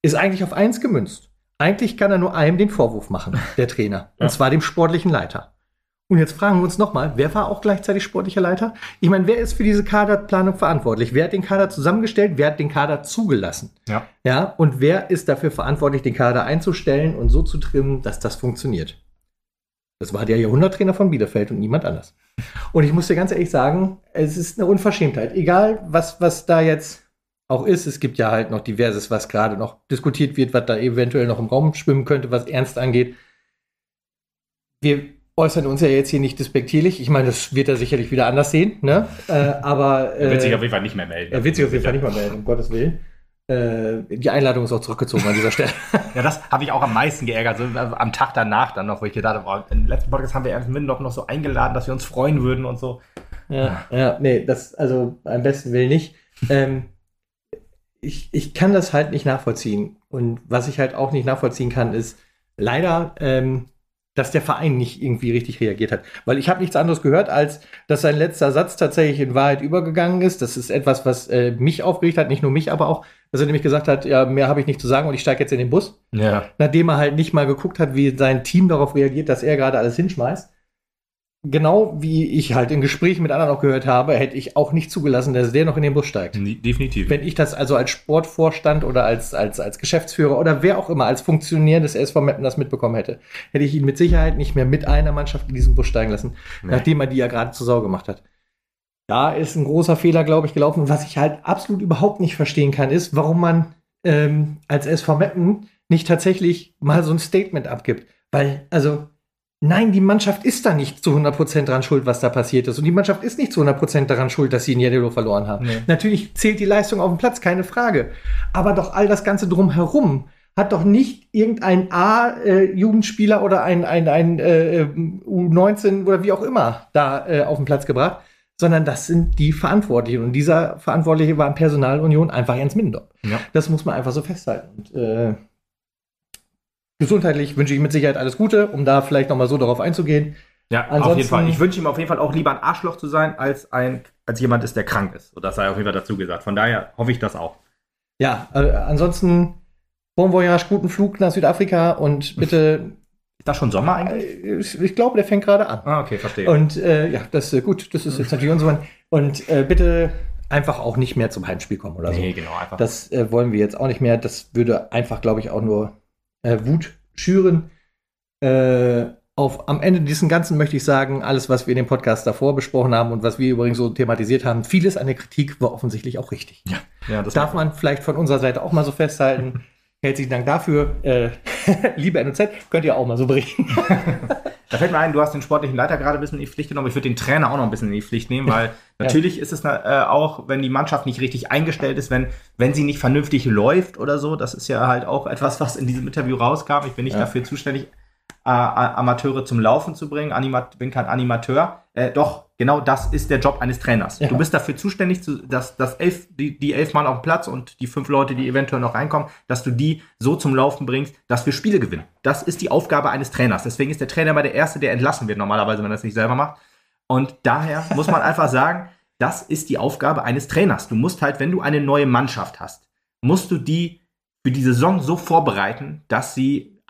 ist eigentlich auf eins gemünzt. Eigentlich kann er nur einem den Vorwurf machen, der Trainer, Ja. und zwar dem sportlichen Leiter. Und jetzt fragen wir uns nochmal, wer war auch gleichzeitig sportlicher Leiter? Ich meine, wer ist für diese Kaderplanung verantwortlich? Wer hat den Kader zusammengestellt? Wer hat den Kader zugelassen? Ja. Ja, und wer ist dafür verantwortlich, den Kader einzustellen und so zu trimmen, dass das funktioniert? Das war der Jahrhunderttrainer von Bielefeld und niemand anders. Und ich muss dir ganz ehrlich sagen, es ist eine Unverschämtheit. Egal, was, was da jetzt auch ist, es gibt ja halt noch diverses, was gerade noch diskutiert wird, was da eventuell noch im Raum schwimmen könnte, was ernst angeht. Wir äußern uns ja jetzt hier nicht despektierlich. Ich meine, das wird er sicherlich wieder anders sehen, ne? Äh, aber Er wird sich äh, auf jeden Fall nicht mehr melden. er wird sich auf jeden Fall nicht mal melden, um Gottes Willen. Äh, die Einladung ist auch zurückgezogen an dieser Stelle. Ja, das habe ich auch am meisten geärgert. So, also am Tag danach dann noch, wo ich gedacht habe, oh, im letzten Podcast haben wir Ernst Mindorf noch so eingeladen, dass wir uns freuen würden und so. Ja, ja, nee, das, also am besten will nicht. Ähm, ich, ich kann das halt nicht nachvollziehen. Und was ich halt auch nicht nachvollziehen kann, ist leider, ähm, dass der Verein nicht irgendwie richtig reagiert hat. Weil ich habe nichts anderes gehört, als dass sein letzter Satz tatsächlich in Wahrheit übergegangen ist. Das ist etwas, was äh, mich aufgeregt hat, nicht nur mich, aber auch, dass er nämlich gesagt hat, ja, mehr habe ich nicht zu sagen und ich steige jetzt in den Bus. Ja. Nachdem er halt nicht mal geguckt hat, wie sein Team darauf reagiert, dass er gerade alles hinschmeißt. Genau wie ich halt in Gesprächen mit anderen auch gehört habe, hätte ich auch nicht zugelassen, dass der noch in den Bus steigt. Definitiv. Wenn ich das also als Sportvorstand oder als, als, als Geschäftsführer oder wer auch immer, als Funktionär des SV Meppen das mitbekommen hätte, hätte ich ihn mit Sicherheit nicht mehr mit einer Mannschaft in diesen Bus steigen lassen, Nee. nachdem er die ja gerade zur Sau gemacht hat. Da ist ein großer Fehler, glaube ich, gelaufen. Und was ich halt absolut überhaupt nicht verstehen kann, ist, warum man ähm, als SV Meppen nicht tatsächlich mal so ein Statement abgibt. Weil, also, nein, die Mannschaft ist da nicht zu 100% dran schuld, was da passiert ist. Und die Mannschaft ist nicht zu 100% daran schuld, dass sie in Jeddelo verloren haben. Nee. Natürlich zählt die Leistung auf dem Platz, keine Frage. Aber doch all das Ganze drumherum hat doch nicht irgendein A-Jugendspieler oder ein, ein, ein äh, U19 oder wie auch immer da äh, auf den Platz gebracht, sondern das sind die Verantwortlichen. Und dieser Verantwortliche war in Personalunion einfach Jens Mindorp. Ja. Das muss man einfach so festhalten. Und, äh, gesundheitlich wünsche ich mit Sicherheit alles Gute, um da vielleicht noch mal so darauf einzugehen. Ja, auf Ansonsten- jeden Fall. Ich wünsche ihm auf jeden Fall auch lieber ein Arschloch zu sein, als ein, als jemand ist, der krank ist. Und das sei auf jeden Fall dazu gesagt. Von daher hoffe ich das auch. Ja, äh, ansonsten Bon Voyage, guten Flug nach Südafrika und bitte, Ist das schon Sommer äh, eigentlich? ich glaube, der fängt gerade an. Ah, okay, verstehe. Und äh, ja, das äh, gut, das ist jetzt natürlich unser Mann. Und äh, bitte einfach auch nicht mehr zum Heimspiel kommen oder nee, so. genau, einfach. Das wollen wir jetzt auch nicht mehr. Das würde einfach, glaube ich, auch nur äh, Wut schüren. Äh, auf, am Ende diesen Ganzen möchte ich sagen, alles, was wir in dem Podcast davor besprochen haben und was wir übrigens so thematisiert haben, vieles an der Kritik war offensichtlich auch richtig. ja, das Darf man vielleicht von unserer Seite auch mal so festhalten. Herzlichen Dank dafür. Äh, liebe NOZ, könnt ihr auch mal so berichten. Da fällt mir ein, du hast den sportlichen Leiter gerade ein bisschen in die Pflicht genommen. Ich würde den Trainer auch noch ein bisschen in die Pflicht nehmen, weil natürlich ist es äh, auch, wenn die Mannschaft nicht richtig eingestellt ist, wenn, wenn sie nicht vernünftig läuft oder so, das ist ja halt auch etwas, was in diesem Interview rauskam. Ich bin nicht Ja. dafür zuständig. Äh, Amateure zum Laufen zu bringen. Animat bin kein Animateur. Äh, doch, genau das ist der Job eines Trainers. Ja. Du bist dafür zuständig, zu, dass, dass elf, die, die elf Mann auf dem Platz und die fünf Leute, die eventuell noch reinkommen, dass du die so zum Laufen bringst, dass wir Spiele gewinnen. Das ist die Aufgabe eines Trainers. Deswegen ist der Trainer immer der Erste, der entlassen wird, normalerweise, wenn er es nicht selber macht. Und daher muss man einfach sagen, das ist die Aufgabe eines Trainers. Du musst halt, wenn du eine neue Mannschaft hast, musst du die für die Saison so vorbereiten, dass sie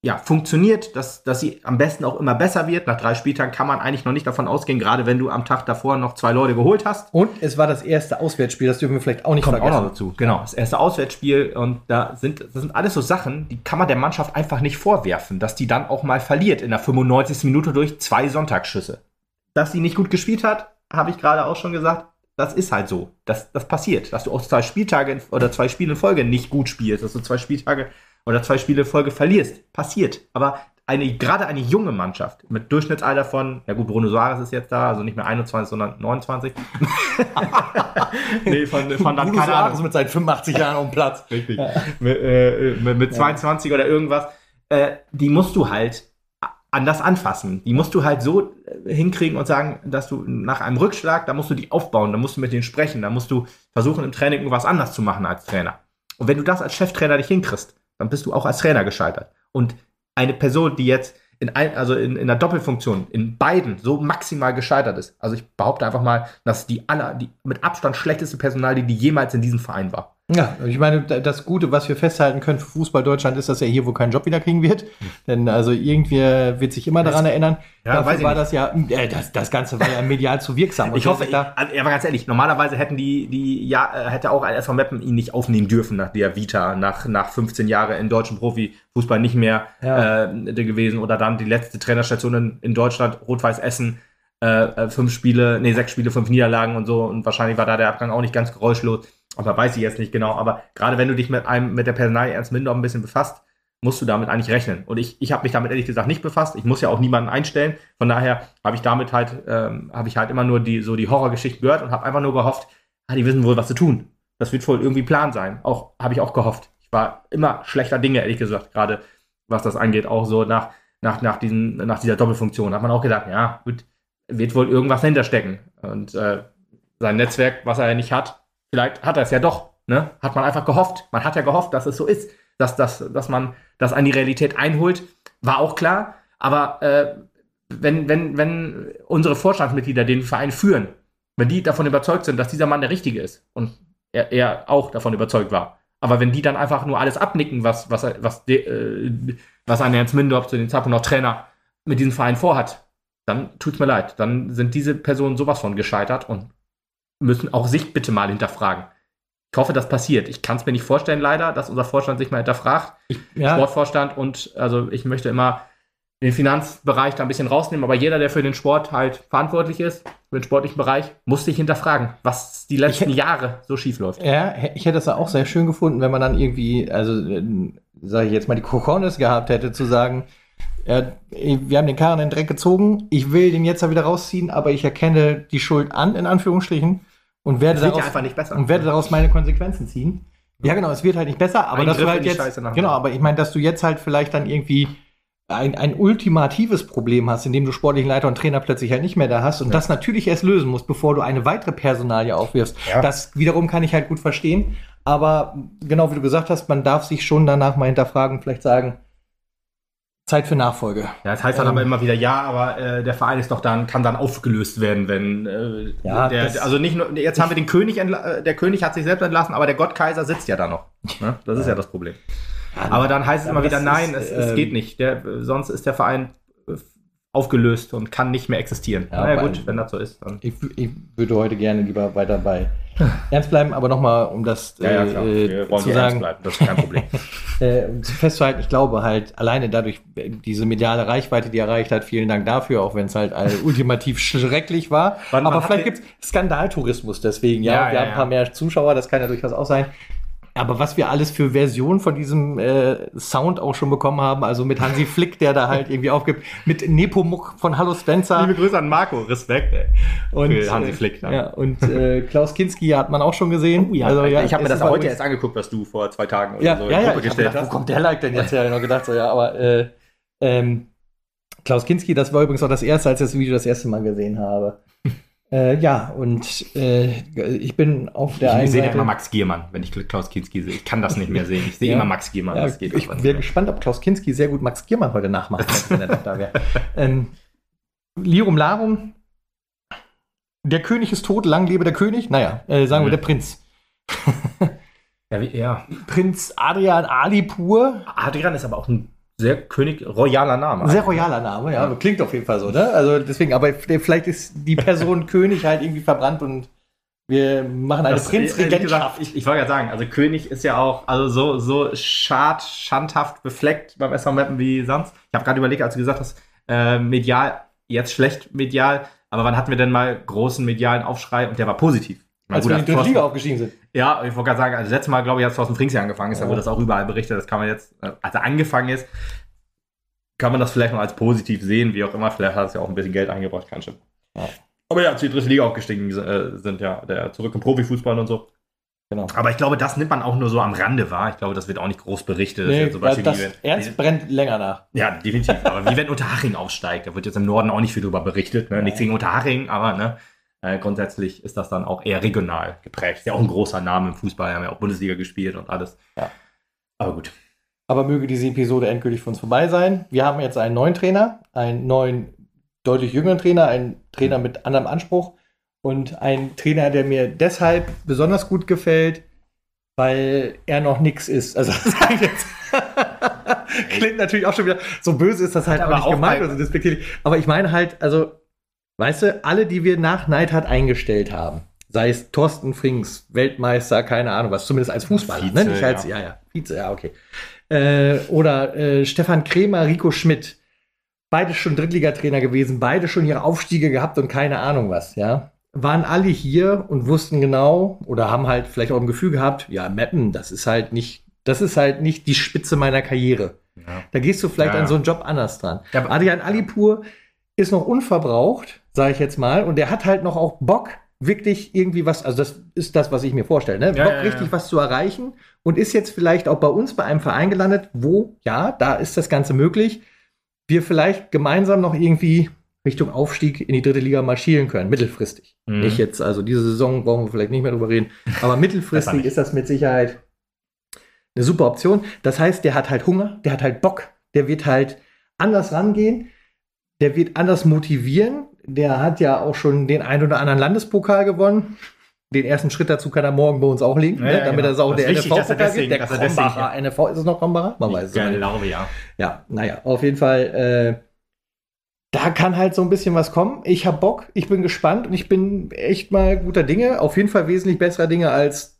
ja, funktioniert, dass, dass sie am besten auch immer besser wird. Nach drei Spieltagen kann man eigentlich noch nicht davon ausgehen, gerade wenn du am Tag davor noch zwei Leute geholt hast. Und es war das erste Auswärtsspiel, das dürfen wir vielleicht auch nicht Kommt vergessen. Auch noch dazu. Genau, das erste Auswärtsspiel und da sind, das sind alles so Sachen, die kann man der Mannschaft einfach nicht vorwerfen, dass die dann auch mal verliert in der 95. Minute durch zwei Sonntagsschüsse. Dass sie nicht gut gespielt hat, habe ich gerade auch schon gesagt, das ist halt so. Das, das passiert. Dass du auch zwei Spieltage oder zwei Spiele in Folge nicht gut spielst, dass du zwei Spieltage oder zwei Spiele in Folge verlierst. Passiert. Aber eine, gerade eine junge Mannschaft mit Durchschnittsalter von, ja gut, Bruno Soares ist jetzt da, also nicht mehr 21, sondern 29. nee, von, von dann Bruno keine Ahnung. mit seinen 85 Jahren auf dem Platz. Richtig. Ja. Mit, äh, mit, mit 22 ja. oder irgendwas. Äh, die musst du halt anders anfassen. Die musst du halt so äh, hinkriegen und sagen, dass du nach einem Rückschlag, da musst du die aufbauen, da musst du mit denen sprechen, da musst du versuchen im Training irgendwas anders zu machen als Trainer. Und wenn du das als Cheftrainer nicht hinkriegst, dann bist du auch als Trainer gescheitert. Und eine Person, die jetzt in ein, also in, in einer Doppelfunktion in beiden so maximal gescheitert ist. Also ich behaupte einfach mal, dass die aller, die mit Abstand schlechteste Personal, die jemals in diesem Verein war. Ja, ich meine, das Gute, was wir festhalten können für Fußball Deutschland, ist, dass er hier wohl keinen Job wieder kriegen wird. Hm. Denn also irgendwie wird sich immer daran erinnern. Ja, Dafür war das ja, äh, das, das Ganze war ja medial zu wirksam. ich hoffe, da, also, ja, aber ganz ehrlich, normalerweise hätten die, die, ja, äh, hätte auch ein SV Meppen ihn nicht aufnehmen dürfen nach der Vita, nach, nach 15 Jahren in deutschen Profifußball nicht mehr ja. äh, gewesen oder dann die letzte Trainerstation in, in Deutschland, Rot-Weiß Essen, äh, äh, fünf Spiele, nee, sechs Spiele, fünf Niederlagen und so und wahrscheinlich war da der Abgang auch nicht ganz geräuschlos aber weiß ich jetzt nicht genau. Aber gerade wenn du dich mit einem, mit der Personalie ernst minder ein bisschen befasst, musst du damit eigentlich rechnen. Und ich, ich habe mich damit ehrlich gesagt nicht befasst. Ich muss ja auch niemanden einstellen. Von daher habe ich damit halt, ähm, habe ich halt immer nur die, so die Horrorgeschichten gehört und habe einfach nur gehofft, ah, die wissen wohl, was zu tun. Das wird wohl irgendwie Plan sein. Auch habe ich auch gehofft. Ich war immer schlechter Dinge, ehrlich gesagt, gerade was das angeht. Auch so nach, nach, nach, diesen, nach dieser Doppelfunktion hat man auch gedacht, ja, gut, wird wohl irgendwas hinterstecken. Und äh, sein Netzwerk, was er ja nicht hat, Vielleicht hat er es ja doch. Ne? Hat man einfach gehofft. Man hat ja gehofft, dass es so ist, dass, dass, dass man das an die Realität einholt. War auch klar. Aber äh, wenn, wenn, wenn unsere Vorstandsmitglieder den Verein führen, wenn die davon überzeugt sind, dass dieser Mann der Richtige ist und er, er auch davon überzeugt war, aber wenn die dann einfach nur alles abnicken, was, was, was, de, äh, was ein Ernst Mindorf zu den Zeitpunkt noch Trainer mit diesem Verein vorhat, dann tut's mir leid. Dann sind diese Personen sowas von gescheitert und müssen auch sich bitte mal hinterfragen. Ich hoffe, das passiert. Ich kann es mir nicht vorstellen, leider, dass unser Vorstand sich mal hinterfragt. Ich, ja. Sportvorstand und also ich möchte immer den Finanzbereich da ein bisschen rausnehmen, aber jeder, der für den Sport halt verantwortlich ist, für den sportlichen Bereich, muss sich hinterfragen, was die letzten ich, Jahre so schief läuft. Ja, ich hätte es auch sehr schön gefunden, wenn man dann irgendwie, also sage ich jetzt mal, die Kochonis gehabt hätte, zu sagen, ja, wir haben den Karren in den Dreck gezogen, ich will den jetzt wieder rausziehen, aber ich erkenne die Schuld an, in Anführungsstrichen und werde, daraus, ja und werde daraus meine Konsequenzen ziehen. Ja, genau, es wird halt nicht besser, aber dass du halt jetzt, genau, aber ich meine, dass du jetzt halt vielleicht dann irgendwie ein, ein ultimatives Problem hast, indem du sportlichen Leiter und Trainer plötzlich halt nicht mehr da hast und ja. das natürlich erst lösen musst, bevor du eine weitere Personalie aufwirfst. Ja. Das wiederum kann ich halt gut verstehen, aber genau wie du gesagt hast, man darf sich schon danach mal hinterfragen, vielleicht sagen, Zeit für Nachfolge. Ja, das heißt dann ähm, aber immer wieder, ja, aber äh, der Verein ist doch dann, kann dann aufgelöst werden, wenn äh, ja, der, also nicht nur, jetzt haben wir den König, äh, der König hat sich selbst entlassen, aber der Gottkaiser sitzt ja da noch. Ne? Das ist ja. ja das Problem. Ja, aber dann heißt es immer wieder, nein, ist, es, es geht ähm, nicht. Der, sonst ist der Verein äh, aufgelöst und kann nicht mehr existieren. Ja, naja, gut, wenn das so ist. Dann. Ich, ich würde heute gerne lieber weiter bei ernst bleiben, aber nochmal, um das ja, ja, äh, zu sagen. Bleiben, das ist kein Problem. äh, um festzuhalten, ich glaube halt, alleine dadurch, diese mediale Reichweite, die erreicht hat, vielen Dank dafür, auch wenn es halt ultimativ schrecklich war. Man, aber man vielleicht gibt es Skandaltourismus deswegen, ja. ja wir haben ein paar mehr Zuschauer, das kann ja durchaus auch sein. Aber was wir alles für Versionen von diesem äh, Sound auch schon bekommen haben, also mit Hansi Flick, der da halt irgendwie aufgibt, mit Nepomuk von Hallo Spencer. Liebe Grüße an Marco, Respekt, ey. Und, für Hansi Flick. Dann. Ja, und äh, Klaus Kinski hat man auch schon gesehen. Oh, ja, also, ja, ich habe mir das heute erst angeguckt, was du vor zwei Tagen oder ja, so ja, ja, gestellt gedacht, hast. Wo kommt der Like denn jetzt her? Ich habe gedacht, so, ja, aber äh, Ähm, Klaus Kinski, das war übrigens auch das erste, als ich das Video das erste Mal gesehen habe. Äh, ja, und äh, ich bin auf der ich einen sehe Seite. immer Max Giermann, wenn ich Klaus Kinski sehe. Ich kann das nicht mehr sehen. Ich sehe Ja. immer Max Giermann. Ja, ich wäre gespannt, ob Klaus Kinski sehr gut Max Giermann heute nachmacht, wenn er noch da wäre. Ähm, Lirum Larum, der König ist tot, lang lebe der König. Naja, äh, sagen wir Mhm. der Prinz. Ja, wie, ja. Prinz Adrian Alipur. Adrian ist aber auch ein sehr König royaler Name. Sehr royaler Name, ja. Klingt auf jeden Fall so, ne? Also deswegen, aber vielleicht ist die Person König halt irgendwie verbrannt und wir machen eine Prinzregentschaft. Ich, ich wollte ja sagen, also König ist ja auch also so, so schad, schandhaft befleckt beim SV Mappen wie sonst. Ich habe gerade überlegt, als du gesagt hast, äh, medial, jetzt schlecht medial, aber wann hatten wir denn mal großen medialen Aufschrei und der war positiv? Als gut, wir in die dritte Liga aufgestiegen sind. Ja, ich wollte gerade sagen, also letztes Mal, glaube ich, hat Thorsten Frings ja angefangen ist, da Ja. wurde das auch überall berichtet, das kann man jetzt, äh, als er angefangen ist, kann man das vielleicht noch als positiv sehen, wie auch immer, vielleicht hat es ja auch ein bisschen Geld eingebracht, kann schon. Ja. Aber ja, als die dritte Liga aufgestiegen äh, sind, ja, der zurück im Profifußball und so. Genau. Aber ich glaube, das nimmt man auch nur so am Rande wahr. Ich glaube, das wird auch nicht groß berichtet. Nee, zum weil das Ernst brennt länger nach. ja, definitiv. Aber wie wenn Unterhaching aufsteigt, da wird jetzt im Norden auch nicht viel drüber berichtet. Ne? Ja. Nichts gegen Unterhaching, aber ne, äh, grundsätzlich ist das dann auch eher regional geprägt. Ist ja auch ein großer Name im Fußball, haben ja auch Bundesliga gespielt und alles. Ja. Aber gut. Aber möge diese Episode endgültig für uns vorbei sein. Wir haben jetzt einen neuen Trainer, einen neuen, deutlich jüngeren Trainer, einen Trainer mit anderem Anspruch und einen Trainer, der mir deshalb besonders gut gefällt, weil er noch nix ist. Also das sag ich jetzt. klingt natürlich auch schon wieder so böse ist das halt auch aber nicht gemeint bei- oder so despektierlich. Aber ich meine halt, also weißt du, alle, die wir nach Neidhardt eingestellt haben, sei es Thorsten Frings, Weltmeister, keine Ahnung was, zumindest als Fußballer, Vize, ne? Nicht als, ja. ja, ja, Vize, ja, okay. Äh, oder äh, Stefan Kremer, Rico Schmidt. Beide schon Drittligatrainer gewesen, beide schon ihre Aufstiege gehabt und keine Ahnung was, ja. Waren alle hier und wussten genau oder haben halt vielleicht auch ein Gefühl gehabt, ja, Mappen, das ist halt nicht, das ist halt nicht die Spitze meiner Karriere. Ja. Da gehst du vielleicht Ja, an so einen Job anders dran. Ja, Adrian Alipur ist noch unverbraucht, sage ich jetzt mal, und der hat halt noch auch Bock, wirklich irgendwie was, also das ist das, was ich mir vorstelle, ne? Ja, Bock, ja, ja. richtig was zu erreichen und ist jetzt vielleicht auch bei uns bei einem Verein gelandet, wo, ja, da ist das Ganze möglich, wir vielleicht gemeinsam noch irgendwie Richtung Aufstieg in die dritte Liga marschieren können, mittelfristig. Mhm. Nicht jetzt, also diese Saison brauchen wir vielleicht nicht mehr drüber reden, aber mittelfristig nicht. ist das mit Sicherheit eine super Option. Das heißt, der hat halt Hunger, der hat halt Bock, der wird halt anders rangehen, der wird anders motivieren. Der hat ja auch schon den ein oder anderen Landespokal gewonnen. Den ersten Schritt dazu kann er morgen bei uns auch legen, Ja, ne? ja, damit genau. er es auch Das der er NFV-Pokal gibt. Der er Krombacher NFV, ist es noch Krombacher? Man weiß es Ich nicht. glaube, ja. Ja, naja, auf jeden Fall, äh, da kann halt so ein bisschen was kommen. Ich hab Bock, ich bin gespannt und ich bin echt mal guter Dinge. Auf jeden Fall wesentlich besserer Dinge als,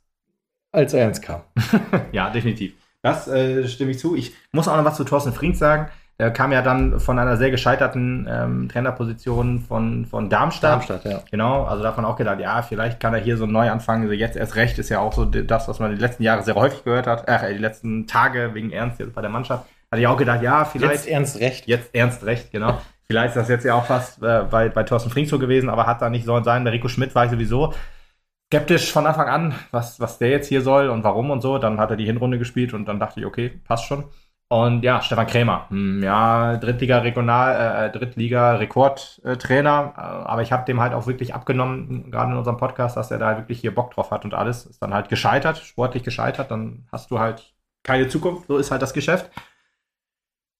als er ins kam. Ja, definitiv. Das äh, stimme ich zu. Ich muss auch noch was zu Thorsten Frings sagen. Er kam ja dann von einer sehr gescheiterten ähm, Trainerposition von, von Darmstadt. Darmstadt, ja. Genau, also davon auch gedacht, ja, vielleicht kann er hier so neu anfangen. Also jetzt erst recht ist ja auch so das, was man die letzten Jahre sehr häufig gehört hat. Ach, äh, die letzten Tage wegen Ernst jetzt bei der Mannschaft. Hatte ich auch gedacht, ja, vielleicht. Jetzt ernst recht. Jetzt ernst recht, genau. Vielleicht ist das jetzt ja auch fast äh, bei, bei Thorsten Frings so gewesen, aber hat da nicht sollen sein. Bei Rico Schmidt war ich sowieso skeptisch von Anfang an, was, was der jetzt hier soll und warum und so. Dann hat er die Hinrunde gespielt und dann dachte ich, okay, passt schon. Und ja, Stefan Krämer, hm, ja, Drittliga Regional, äh, Drittliga Rekordtrainer, äh, aber ich habe dem halt auch wirklich abgenommen, gerade in unserem Podcast, dass er da wirklich hier Bock drauf hat und alles. Ist dann halt gescheitert, sportlich gescheitert, dann hast du halt keine Zukunft, so ist halt das Geschäft.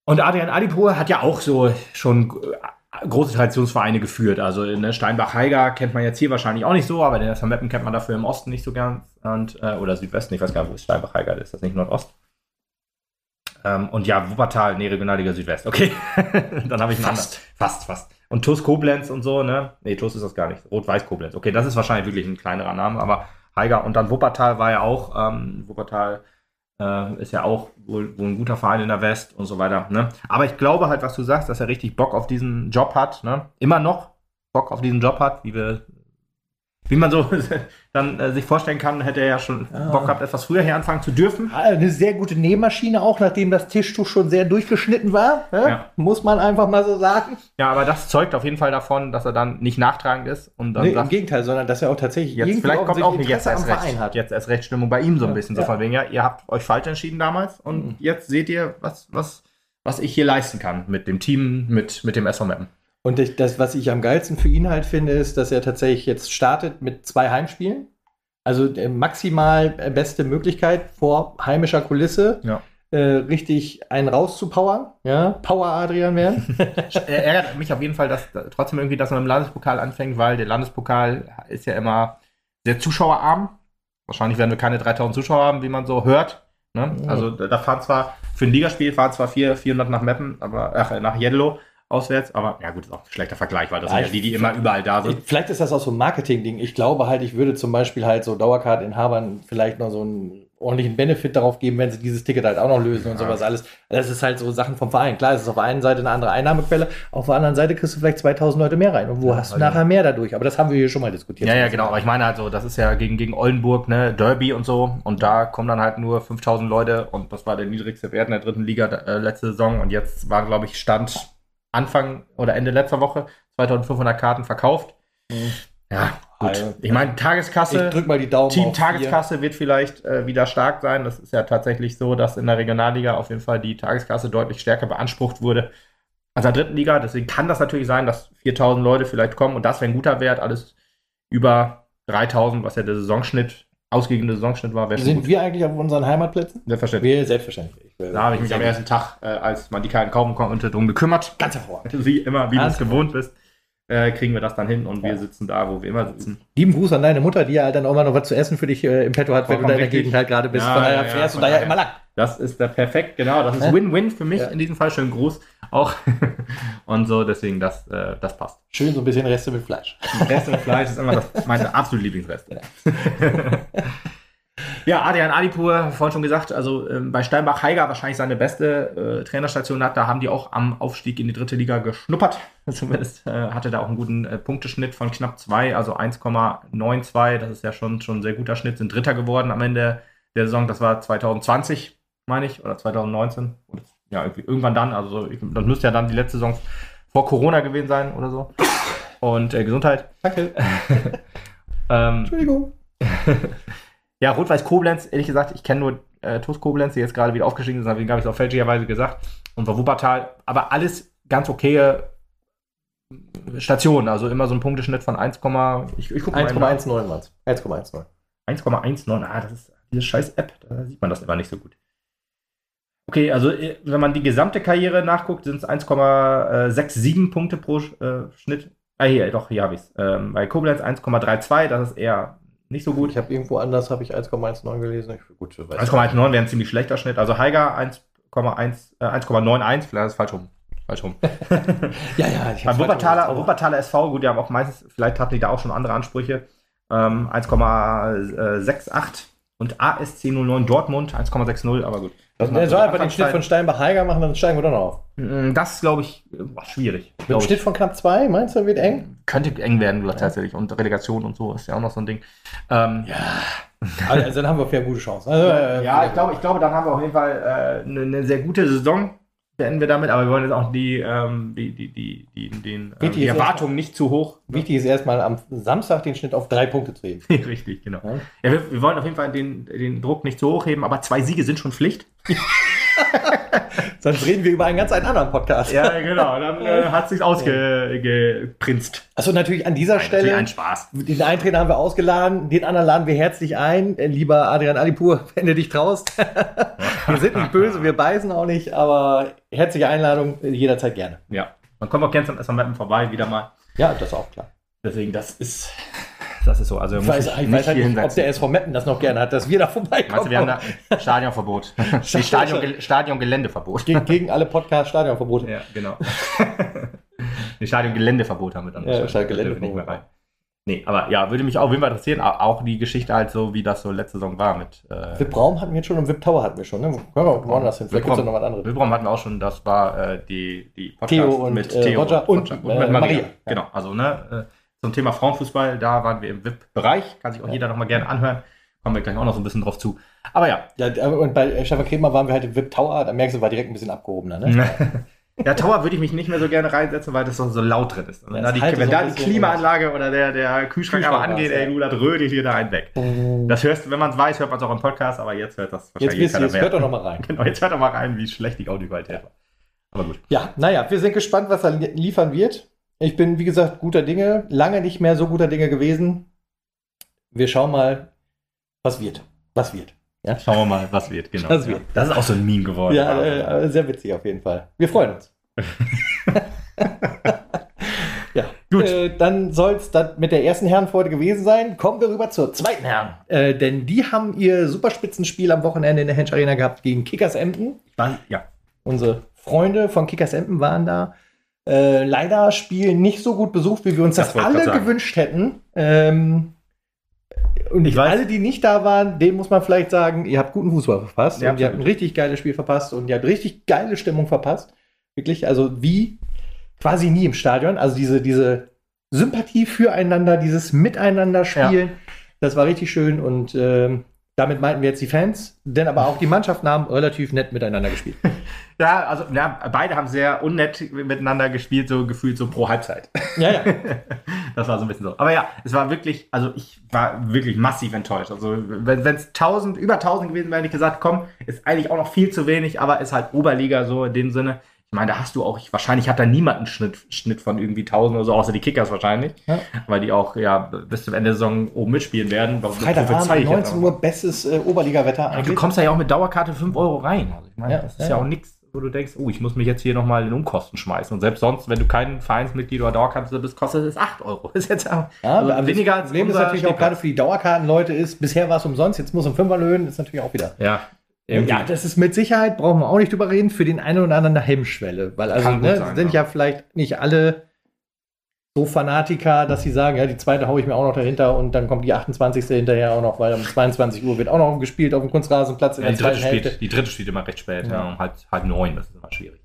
Und Adrian Adipur hat ja auch so schon äh, große Traditionsvereine geführt. Also ne, Steinbach-Heiger kennt man jetzt hier wahrscheinlich auch nicht so, aber den SV Meppen kennt man dafür im Osten nicht so ganz. Und, äh, oder Südwesten, ich weiß gar nicht, wo ist Steinbach-Heiger, ist das nicht Nordost? Ähm, und ja, Wuppertal, nee, Regionalliga Südwest, okay. Dann habe ich einen Fast. anderen. Fast, fast. Und TuS Koblenz und so, ne? Nee, TuS ist das gar nicht. Rot-Weiß Koblenz. Okay, das ist wahrscheinlich wirklich ein kleinerer Name, aber Heiger und dann Wuppertal war ja auch, ähm, Wuppertal äh, ist ja auch wohl, wohl ein guter Verein in der West und so weiter. Ne? Aber ich glaube halt, was du sagst, dass er richtig Bock auf diesen Job hat. Ne? Immer noch Bock auf diesen Job hat, wie wir, wie man so dann äh, sich vorstellen kann, hätte er ja schon Ah. Bock gehabt, etwas früher hier anfangen zu dürfen. Ah, Eine sehr gute Nähmaschine, auch nachdem das Tischtuch schon sehr durchgeschnitten war. Ne? Ja. Muss man einfach mal so sagen. Ja, aber das zeugt auf jeden Fall davon, dass er dann nicht nachtragend ist und dann Nee, Im sagt, Gegenteil, sondern dass er auch tatsächlich jetzt vielleicht kommt auch jetzt erst recht, hat. jetzt erst recht Stimmung bei ihm so ein Ja. bisschen so Ja. von wegen, ja, ihr habt euch falsch entschieden damals und Mhm. jetzt seht ihr, was, was, was ich hier leisten kann mit dem Team, mit, mit dem SV Meppen. Und ich, das, was ich am geilsten für ihn halt finde, ist, dass er tatsächlich jetzt startet mit zwei Heimspielen. Also äh, maximal äh, beste Möglichkeit vor heimischer Kulisse. Ja. Äh, richtig einen rauszupowern. Ja, Power Adrian werden. Er ärgert mich auf jeden Fall, dass trotzdem irgendwie, dass man im Landespokal anfängt, weil der Landespokal ist ja immer sehr zuschauerarm. Wahrscheinlich werden wir keine 3000 Zuschauer haben, wie man so hört. Ne? Also da fahren zwar, für ein Ligaspiel fahren zwar 400, 400 nach Meppen, aber ach, nach Yellow auswärts, aber ja gut, ist auch ein schlechter Vergleich, weil das Ja, sind ja die, die immer überall da Ich, sind. vielleicht ist das auch so ein Marketing-Ding. Ich glaube halt, ich würde zum Beispiel halt so Dauerkarteninhabern vielleicht noch so einen ordentlichen Benefit darauf geben, wenn sie dieses Ticket halt auch noch lösen und Ja. sowas alles. Das ist halt so Sachen vom Verein. Klar, es ist auf der einen Seite eine andere Einnahmequelle, auf der anderen Seite kriegst du vielleicht 2000 Leute mehr rein. Und wo Ja, hast du also- nachher mehr dadurch? Aber das haben wir hier schon mal diskutiert. Ja, ja, genau. Aber ich meine halt so, das ist ja gegen, gegen Oldenburg, ne, Derby und so. Und da kommen dann halt nur 5000 Leute. Und das war der niedrigste Wert in der dritten Liga äh, letzte Saison. Und jetzt war, glaube ich, Stand Anfang oder Ende letzter Woche 2500 Karten verkauft. Mhm. Ja, gut. Also, ich meine, Tageskasse. Ich drück mal die Daumen Team. Tageskasse wird vielleicht äh, wieder stark sein. Das ist ja tatsächlich so, dass in der Regionalliga auf jeden Fall die Tageskasse deutlich stärker beansprucht wurde als in der dritten Liga. Deswegen kann das natürlich sein, dass 4000 Leute vielleicht kommen und das wäre ein guter Wert. Alles über 3000, was ja der Saisonschnitt, ausgegebene Saisonschnitt war, wäre schon Sind gut. wir eigentlich auf unseren Heimatplätzen? Selbstverständlich. Wir, selbstverständlich. Da habe ich mich am ersten Tag, äh, als man die Karten kaufen konnte, drum gekümmert. Ganz hervorragend. Wie immer, wie du es gewohnt bist, äh, kriegen wir das dann hin und wir Ja. sitzen da, wo wir immer sitzen. Lieben Gruß an deine Mutter, die ja dann auch mal noch was zu essen für dich äh, im Petto hat, wenn du Vollkommen da in der. Gegend halt gerade bist. Ja, von daher ja, fährst du da ja daher. immer lang. Das ist der perfekt, genau. Das ist. Win-Win für mich in diesem Fall. Schön groß auch. und so, deswegen, das, äh, das passt. Schön so ein bisschen Reste mit Fleisch. Reste mit Fleisch ist immer das, meine absolute Lieblingsreste. ja, Adrian Alipur, vorhin schon gesagt, also ähm, bei Steinbach-Heiger wahrscheinlich seine beste äh, Trainerstation hat. Da haben die auch am Aufstieg in die dritte Liga geschnuppert. Zumindest äh, hatte da auch einen guten äh, Punkteschnitt von knapp 2, also 1,92. Das ist ja schon, schon ein sehr guter Schnitt. Sind Dritter geworden am Ende der Saison. Das war 2020, meine ich, oder 2019. Oder, ja, irgendwann dann. Also ich, das müsste ja dann die letzte Saison vor Corona gewesen sein oder so. Und äh, Gesundheit. Danke. Ähm, Entschuldigung. ja, Rot-Weiß Koblenz, ehrlich gesagt, ich kenne nur äh, TuS Koblenz, die jetzt gerade wieder aufgestiegen sind, deswegen habe ich es auch fälschlicherweise gesagt. Und bei Wuppertal, aber alles ganz okaye Stationen, also immer so ein Punkteschnitt von 1, ich, ich guck mal eben nach. 1,19 waren es. 1,19. 1,19, ah, das ist diese scheiß App, da sieht man das immer nicht so gut. Okay, also äh, wenn man die gesamte Karriere nachguckt, sind es 1,67 Punkte pro äh, Schnitt. Ah, hier, doch, hier habe ich es. Ähm, bei Koblenz 1,32, das ist eher nicht so gut. Ich habe irgendwo anders habe ich 1,19 gelesen. Ich, gut, weiß 1,19 wäre ein ziemlich schlechter Schnitt. Also Heiger 1,1, äh, 1,91, vielleicht ist es falsch rum. Falsch rum. Ja, ja, ich hab's Wuppertaler, Wuppertaler SV, gut, die haben auch meistens, vielleicht hatten die da auch schon andere Ansprüche. Ähm, 1,68 und ASC 09 Dortmund 1,60, aber gut. Das Der soll einfach den Schnitt von Steinbach-Heiger machen, dann steigen wir doch noch auf. Mm, Das glaube ich, boah, schwierig. Mit einem ich. Schnitt von knapp 2, meinst du, wird eng? Könnte eng werden, ich, tatsächlich. Und Relegation und so ist ja auch noch so ein Ding. Ähm, Also, also dann haben wir auf jeden Fall gute Chancen. Also, äh, Ja, ich glaube, ich glaube, dann haben wir auf jeden Fall äh, eine, eine sehr gute Saison. Beenden wir damit, aber wir wollen jetzt auch die, ähm, die, die, die, die, den, ähm, die Erwartungen nicht zu hoch. Wichtig ist erstmal am Samstag den Schnitt auf drei Punkte zu heben. Richtig, genau. Ja. Ja, wir, wir wollen auf jeden Fall den, den Druck nicht zu hoch heben, aber zwei Siege sind schon Pflicht. Sonst reden wir über einen ganz einen anderen Podcast. Ja, genau. Dann äh, hat sich's ausgeprinzt. Achso, natürlich an dieser Stelle. ein Spaß. Den einen Trainer haben wir ausgeladen, den anderen laden wir herzlich ein. Äh, Lieber Adrian Alipur, wenn du dich traust. wir sind nicht böse, wir beißen auch nicht, aber herzliche Einladung äh, jederzeit gerne. Ja. Man kommt auch gerne zum Mappen vorbei, wieder mal. Ja, das ist auch klar. Deswegen, das ist, das ist so. Also, Ich weiß, ich weiß halt nicht, ob der SV Meppen das noch gerne hat, dass wir da vorbeikommen. Meinst du, wir haben da Stadionverbot? Stadion, Stadiongeländeverbot. gegen, gegen alle Podcast-Stadionverbote. Ja, genau. nee, Stadiongeländeverbot haben wir dann. Ja, wahrscheinlich. Stadiongelände- Da dürfen wir nicht mehr rein. Nee, aber ja, würde mich auch auf jeden Fall interessieren. au- Auch die Geschichte halt so, wie das so letzte Saison war mit. Äh, VIP Raum hatten wir jetzt schon und VIP Tower hatten wir schon. Ne? Können wir auch woanders hin. Vielleicht gibt es noch was anderes. Wilbram hatten wir auch schon, das war äh, die, die Podcast Theo und, äh, Roger und, und, äh, mit Maria. Maria. Genau, also ne, äh, zum Thema Frauenfußball, da waren wir im VIP-Bereich, kann sich auch Ja. jeder nochmal gerne anhören. Kommen wir gleich auch noch so ein bisschen drauf zu. Aber ja, Ja, und bei Stefan Kremer waren wir halt im VIP Tower, da merkst du, war direkt ein bisschen abgehobener. Ne? Ja, Tower würde ich mich nicht mehr so gerne reinsetzen, weil das so, so laut drin ist. Das da die, wenn so da die Klimaanlage oder der, der Kühlschrank aber Kühlschrank angeht, war's, ey, ja. du, das rödelt hier da einen weg. Das hörst du, wenn man es weiß, hört man es auch im Podcast, aber jetzt hört das Jetzt wahrscheinlich ihr, keiner jetzt mehr. hört doch noch mal rein. Genau, jetzt hört doch mal rein, wie schlecht die Audioqualität war. Aber gut. Ja, naja, wir sind gespannt, was er liefern wird. Ich bin, wie gesagt, guter Dinge. Lange nicht mehr so guter Dinge gewesen. Wir schauen mal, was wird. Was wird. Ja? Schauen wir mal, was wird, genau. Das, wird. das ist auch so ein Meme geworden. Ja, äh, sehr witzig auf jeden Fall. Wir freuen uns. ja, gut. Äh, dann soll es mit der ersten Herrenfreude gewesen sein. Kommen wir rüber zur zweiten Herren. Äh, denn die haben ihr Superspitzenspiel am Wochenende in der Hensch Arena gehabt gegen Kickers Emden. War, ja. Unsere Freunde von Kickers Emden waren da. Äh, leider Spiel nicht so gut besucht, wie wir uns das, das alle gewünscht hätten. Ähm, und ich weiß, alle, die nicht da waren, denen muss man vielleicht sagen, ihr habt guten Fußball verpasst ja, und ihr habt ein richtig geiles Spiel verpasst und ihr habt richtig geile Stimmung verpasst. Wirklich, also wie quasi nie im Stadion. Also diese, diese Sympathie füreinander, dieses Miteinander spielen, ja. das war richtig schön und ähm, damit meinten wir jetzt die Fans, denn aber auch die Mannschaften haben relativ nett miteinander gespielt. Ja, also ja, beide haben sehr unnett miteinander gespielt, so gefühlt so pro Halbzeit. Ja, ja. das war so ein bisschen so. Aber ja, es war wirklich, also ich war wirklich massiv enttäuscht. Also wenn es 1000, über 1000 gewesen wäre, hätte ich gesagt, komm, ist eigentlich auch noch viel zu wenig, aber ist halt Oberliga so in dem Sinne. Ich meine, da hast du auch, ich, wahrscheinlich hat da niemand einen Schnitt, Schnitt von irgendwie 1000 oder so, außer die Kickers wahrscheinlich. Ja. Weil die auch ja bis zum Ende der Saison oben mitspielen werden. Freitagabend, 19 Uhr, bestes äh, Oberliga-Wetter. Ja, du kommst ja auch mit Dauerkarte 5 Euro rein. Also ich meine, ja, das ist ja, auch nichts, wo du denkst, oh, ich muss mich jetzt hier nochmal in Umkosten schmeißen. Und selbst sonst, wenn du kein Vereinsmitglied oder Dauerkarte bist, kostet es 8 Euro. Das ist jetzt auch also weniger als Das Problem ist natürlich auch gerade für die Dauerkartenleute ist, bisher war es umsonst, jetzt muss um 5 erhöhen, ist natürlich auch wieder. Ja, irgendwie. Ja, das ist mit Sicherheit, brauchen wir auch nicht drüber reden, für den einen oder anderen eine Hemmschwelle. Weil also ne, sein, sind ja. ja. vielleicht nicht alle so Fanatiker, dass sie sagen, ja, die zweite haue ich mir auch noch dahinter und dann kommt die 28. hinterher auch noch, weil um 22 Uhr wird auch noch gespielt auf dem Kunstrasenplatz in ja, der zweiten Hälfte. Spielt, die dritte spielt immer recht spät, ja. ja um halb, halb neun, das ist immer schwierig.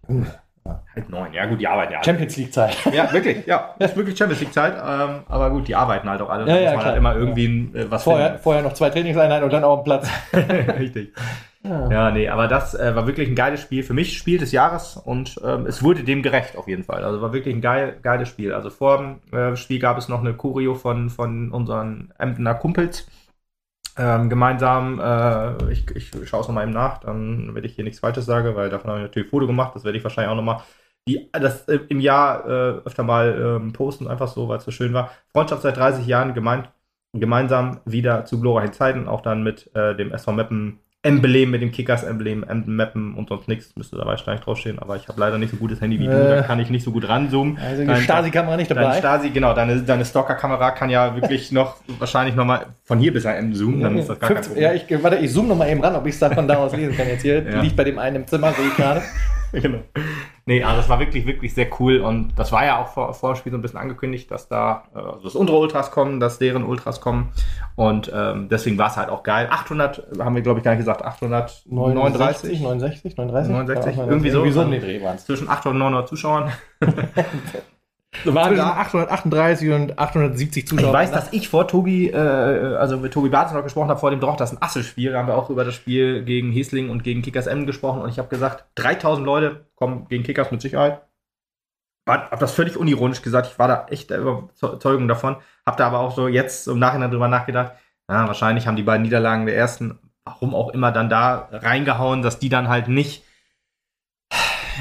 Halb neun, ja gut, die arbeiten ja. Champions League Zeit. Ja, wirklich, ja, ist wirklich Champions League Zeit, ähm, aber gut, die arbeiten halt auch alle. Ja, ja, muss man halt immer irgendwie ja. Äh, was vorher, vorher noch zwei Trainingseinheiten und dann auch am Platz. Richtig. Ja. ja, nee, aber das äh, war wirklich ein geiles Spiel. Für mich Spiel des Jahres und ähm, es wurde dem gerecht auf jeden Fall. Also war wirklich ein geil, geiles Spiel. Also vor dem äh, Spiel gab es noch eine Choreo von, von unseren Emdener Kumpels. Ähm, gemeinsam, äh, ich, ich schaue es nochmal eben nach, dann werde ich hier nichts Falsches sagen, weil davon habe ich natürlich Foto gemacht. Das werde ich wahrscheinlich auch nochmal die, das äh, im Jahr äh, öfter mal ähm, posten, einfach so, weil es so schön war. Freundschaft seit 30 Jahren gemein, gemeinsam wieder zu glorreichen Zeiten, auch dann mit äh, dem SV Meppen Emblem mit dem Kickers-Emblem, Mappen und sonst nichts. Müsste dabei wahrscheinlich draufstehen, aber ich habe leider nicht so gutes Handy wie äh, du, da kann ich nicht so gut ranzoomen. Also die Stasi-Kamera nicht dabei. Deine Stasi, genau, deine, deine Stalker-Kamera kann ja wirklich noch wahrscheinlich nochmal von hier bis dahin zoomen, dann ist das gar 50, kein Ja, ich, warte, ich zoome nochmal eben ran, ob ich es dann von da aus lesen kann. Jetzt hier ja. liegt bei dem einen im Zimmer, sehe ich gerade. genau. Nee, also das war wirklich, wirklich sehr cool und das war ja auch vor, vor dem Spiel so ein bisschen angekündigt, dass da, äh, also dass unsere Ultras kommen, dass deren Ultras kommen und ähm, deswegen war es halt auch geil. 800, haben wir glaube ich gar nicht gesagt, 839? 69, 39? 69, irgendwie so. Irgendwie so den Dreh waren Zwischen 800 und 900 Zuschauern. waren da 838 und 870 Zuschauer. Ich weiß, dass ich vor Tobi, äh, also mit Tobi Bartels noch gesprochen habe, vor dem Droch, das ist ein Asselspiel. Da haben wir auch über das Spiel gegen Hiesling und gegen Kickers M gesprochen und ich habe gesagt, 3000 Leute kommen gegen Kickers mit Sicherheit. Hab das völlig unironisch gesagt. Ich war da echt der Überzeugung davon. Hab da aber auch so jetzt im Nachhinein drüber nachgedacht. Ja, wahrscheinlich haben die beiden Niederlagen der ersten, warum auch immer, dann da reingehauen, dass die dann halt nicht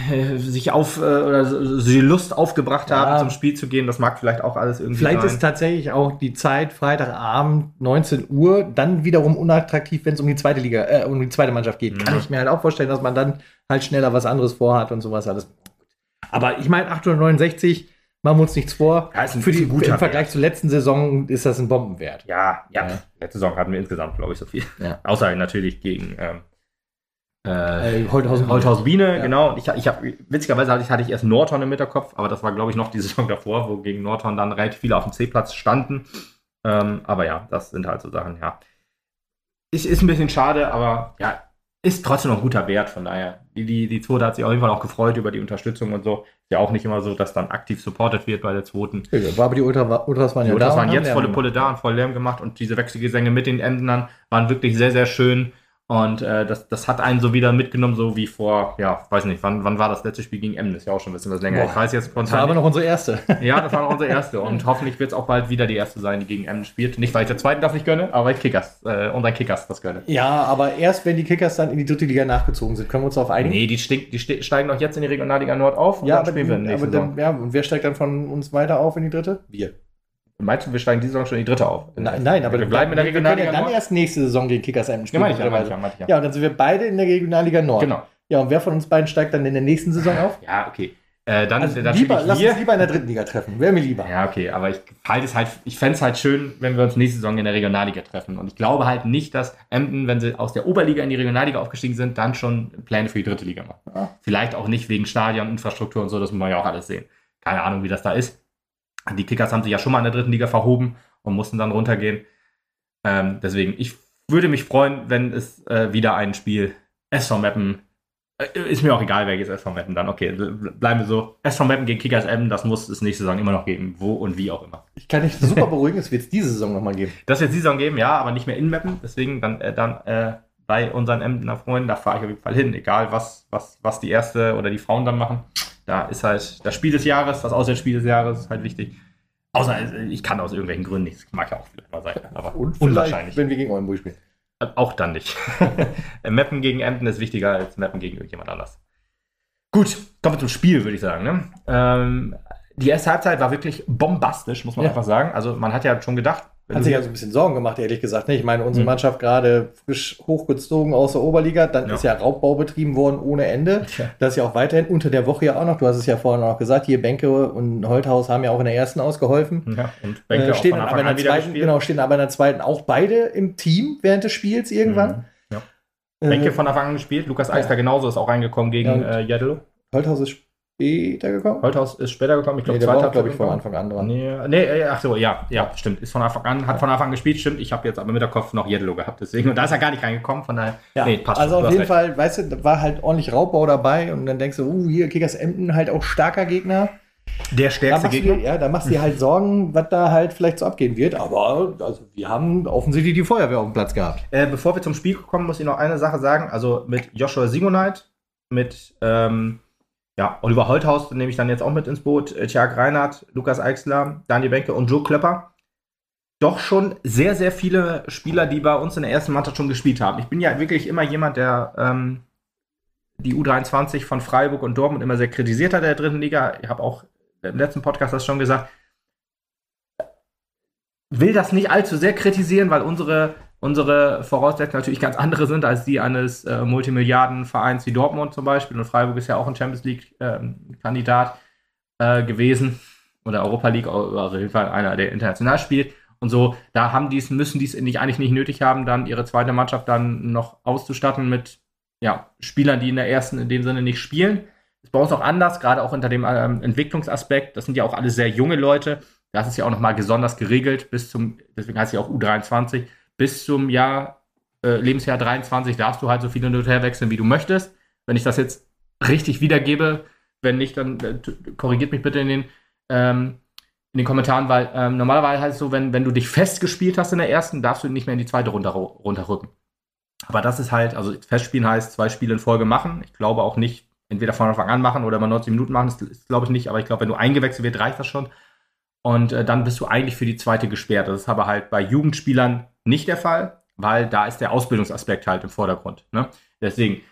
sich auf äh, oder die Lust aufgebracht ja. haben, zum Spiel zu gehen. Das mag vielleicht auch alles irgendwie. Vielleicht sein. ist tatsächlich auch die Zeit Freitagabend 19 Uhr dann wiederum unattraktiv, wenn es um die zweite Liga, äh, um die zweite Mannschaft geht. Mhm. Kann ich mir halt auch vorstellen, dass man dann halt schneller was anderes vorhat und sowas alles. Aber ich meine 869 machen wir uns nichts vor. Ja, Für die, Im Vergleich Wert. zur letzten Saison ist das ein Bombenwert. Ja, ja. ja. Letzte Saison hatten wir insgesamt, glaube ich, so viel. Ja. Außer natürlich gegen ähm, äh, Holthausen, Holthausen Biene, ja. genau. Ich, ich habe witzigerweise hatte ich, hatte ich erst Norton im Hinterkopf, aber das war glaube ich noch die Saison davor, wo gegen Norton dann relativ viele auf dem C-Platz standen. Ähm, aber ja, das sind halt so Sachen, ja. Ist, ist ein bisschen schade, aber ja, ist trotzdem noch ein guter Wert. Von daher, die, die, die zweite hat sich auf jeden Fall auch gefreut über die Unterstützung und so. Ist ja auch nicht immer so, dass dann aktiv supported wird bei der zweiten. Ja, war aber die Ultra, Ultras waren die ja Ultras da. waren jetzt volle Pulle da und voll Lärm gemacht und diese Wechselgesänge mit den Emdenern waren wirklich sehr, sehr schön. Und äh, das, das hat einen so wieder mitgenommen, so wie vor, ja, weiß nicht, wann, wann war das letzte Spiel gegen Emden? Das ist ja auch schon ein bisschen was länger. Boah, ich weiß jetzt Das spontan war aber noch unsere erste. Ja, das war noch unsere erste. Und hoffentlich wird es auch bald wieder die erste sein, die gegen Emden spielt. Nicht, weil ich der zweiten das nicht gönne, aber weil ich Kickers, äh, unseren Kickers das gönne. Ja, aber erst wenn die Kickers dann in die dritte Liga nachgezogen sind, können wir uns darauf einigen. Nee, die, die ste- steigen doch jetzt in die Regionalliga Nord auf und ja, dann spielen wir aber dann, ja, und wer steigt dann von uns weiter auf in die dritte? Wir. Meinst du, wir steigen diese Saison schon in die dritte auf? Nein, nein, aber wir bleiben in der wir können ja Regionalliga dann erst nächste Saison gegen Kickers Emden Ja, spielen. meine ich ja, meine ich ja, meine ich ja. Ja, und dann sind wir beide in der Regionalliga Nord. Genau. Ja, und wer von uns beiden steigt dann in der nächsten Saison auf? Ja, okay. Äh, dann Also dann lieber, lass uns lieber in der dritten Liga treffen. Wäre mir lieber. Ja, okay, aber ich halte es halt, ich fände es halt schön, wenn wir uns nächste Saison in der Regionalliga treffen. Und ich glaube halt nicht, dass Emden, wenn sie aus der Oberliga in die Regionalliga aufgestiegen sind, dann schon Pläne für die dritte Liga machen. Ja. Vielleicht auch nicht wegen Stadion, Infrastruktur und so, das muss man ja auch alles sehen. Keine Ahnung, wie das da ist. Die Kickers haben sich ja schon mal in der dritten Liga verhoben und mussten dann runtergehen. Ähm, deswegen, ich würde mich freuen, wenn es äh, wieder ein Spiel SV Meppen äh, ist mir auch egal, wer jetzt SV Meppen dann. Okay, bl- bleiben wir so. SV Meppen gegen Kickers Emden, das muss es nächste Saison immer noch geben. Wo und wie auch immer. Ich kann dich super beruhigen, es wird es diese Saison nochmal geben. Das wird es diese Saison geben, ja, aber nicht mehr in Meppen. Deswegen dann, äh, dann äh, bei unseren Emdener Freunden, da fahre ich auf jeden Fall hin. Egal, was, was, was die Erste oder die Frauen dann machen. Da ist halt das Spiel des Jahres, das Auswärtsspiel des Jahres, ist halt wichtig. Außer, äh, ich kann aus irgendwelchen Gründen nicht. Das mag ja auch vielleicht mal sein. Aber Und unwahrscheinlich. wenn wir gegen Oldenburg spielen. Äh, Auch dann nicht. Meppen gegen Emden ist wichtiger als Meppen gegen irgendjemand anders. Gut, kommen wir zum Spiel, würde ich sagen. Ne? Ähm, die erste Halbzeit war wirklich bombastisch, muss man Ja. einfach sagen. Also man hat ja schon gedacht, Hat sich also ein bisschen Sorgen gemacht, ehrlich gesagt. Ne? Ich meine, unsere Mhm. Mannschaft gerade frisch hochgezogen aus der Oberliga, dann Ja. ist ja Raubbau betrieben worden ohne Ende. Tja. Das ist ja auch weiterhin unter der Woche ja auch noch. Du hast es ja vorhin auch gesagt, hier Benke und Holthaus haben ja auch in der ersten ausgeholfen. ja, und Bänke Äh, stehen, aber in der zweiten, genau, stehen aber in der zweiten auch beide im Team während des Spiels irgendwann. Mhm. Ja. Äh, Bänke von Anfang an gespielt. Lukas Eister genauso ist auch reingekommen gegen Ja, äh, Jedelo. Holthaus ist später gekommen. Holthaus ist später gekommen. Ich glaube, Nee, zweiter glaube ich, von Anfang an dran. Nee, nee, äh, ach so, ja, ja, stimmt. Ist von Anfang an, hat von Anfang an gespielt, stimmt. Ich habe jetzt aber mit der Kopf noch Jedelo gehabt, deswegen. Und da ist er gar nicht reingekommen, von daher. Ja, nee, passt also auf jeden recht. Fall, weißt du, da war halt ordentlich Raubbau dabei und dann denkst du, uh, hier Kickers Emden halt auch starker Gegner. Der stärkste Gegner. ja, da machst du dir halt Sorgen, was da halt vielleicht so abgehen wird. Aber also, wir haben offensichtlich die Feuerwehr auf dem Platz gehabt. Äh, bevor wir zum Spiel kommen, muss ich noch eine Sache sagen. Also mit Joshua Simonite, mit ähm, ja, Oliver Holthaus, nehme ich dann jetzt auch mit ins Boot, äh, Tjag Reinhardt, Lukas Eichsler, Daniel Benke und Joe Klöpper. Doch schon sehr, sehr viele Spieler, die bei uns in der ersten Mannschaft schon gespielt haben. Ich bin ja wirklich immer jemand, der ähm, die U23 von Freiburg und Dortmund immer sehr kritisiert hat der dritten Liga. Ich habe auch im letzten Podcast das schon gesagt. Will das nicht allzu sehr kritisieren, weil unsere unsere Voraussetzungen natürlich ganz andere sind als die eines äh, Multimilliardenvereins wie Dortmund zum Beispiel. Und Freiburg ist ja auch ein Champions League-Kandidat äh, gewesen oder Europa League, also auf jeden Fall einer, der international spielt. Und so, da haben die's, müssen die es eigentlich nicht nötig haben, dann ihre zweite Mannschaft dann noch auszustatten mit ja, Spielern, die in der ersten in dem Sinne nicht spielen. Ist bei uns auch anders, gerade auch unter dem ähm, Entwicklungsaspekt. Das sind ja auch alle sehr junge Leute. Das ist ja auch nochmal besonders geregelt bis zum, deswegen heißt es ja auch U23, bis zum Jahr, äh, Lebensjahr 23 darfst du halt so viele Minuten herwechseln, wie du möchtest. Wenn ich das jetzt richtig wiedergebe, wenn nicht, dann äh, korrigiert mich bitte in den, ähm, in den Kommentaren, weil ähm, normalerweise heißt es so, wenn, wenn du dich festgespielt hast in der ersten, darfst du nicht mehr in die zweite runter, runterrücken. Aber das ist halt, also festspielen heißt zwei Spiele in Folge machen. Ich glaube auch nicht, entweder von Anfang an machen oder mal 90 Minuten machen, das ist glaube ich nicht, aber ich glaube, wenn du eingewechselt wird, reicht das schon. Und äh, dann bist du eigentlich für die zweite gesperrt. Das ist aber halt bei Jugendspielern nicht der Fall, weil da ist der Ausbildungsaspekt halt im Vordergrund. Ne? Deswegen,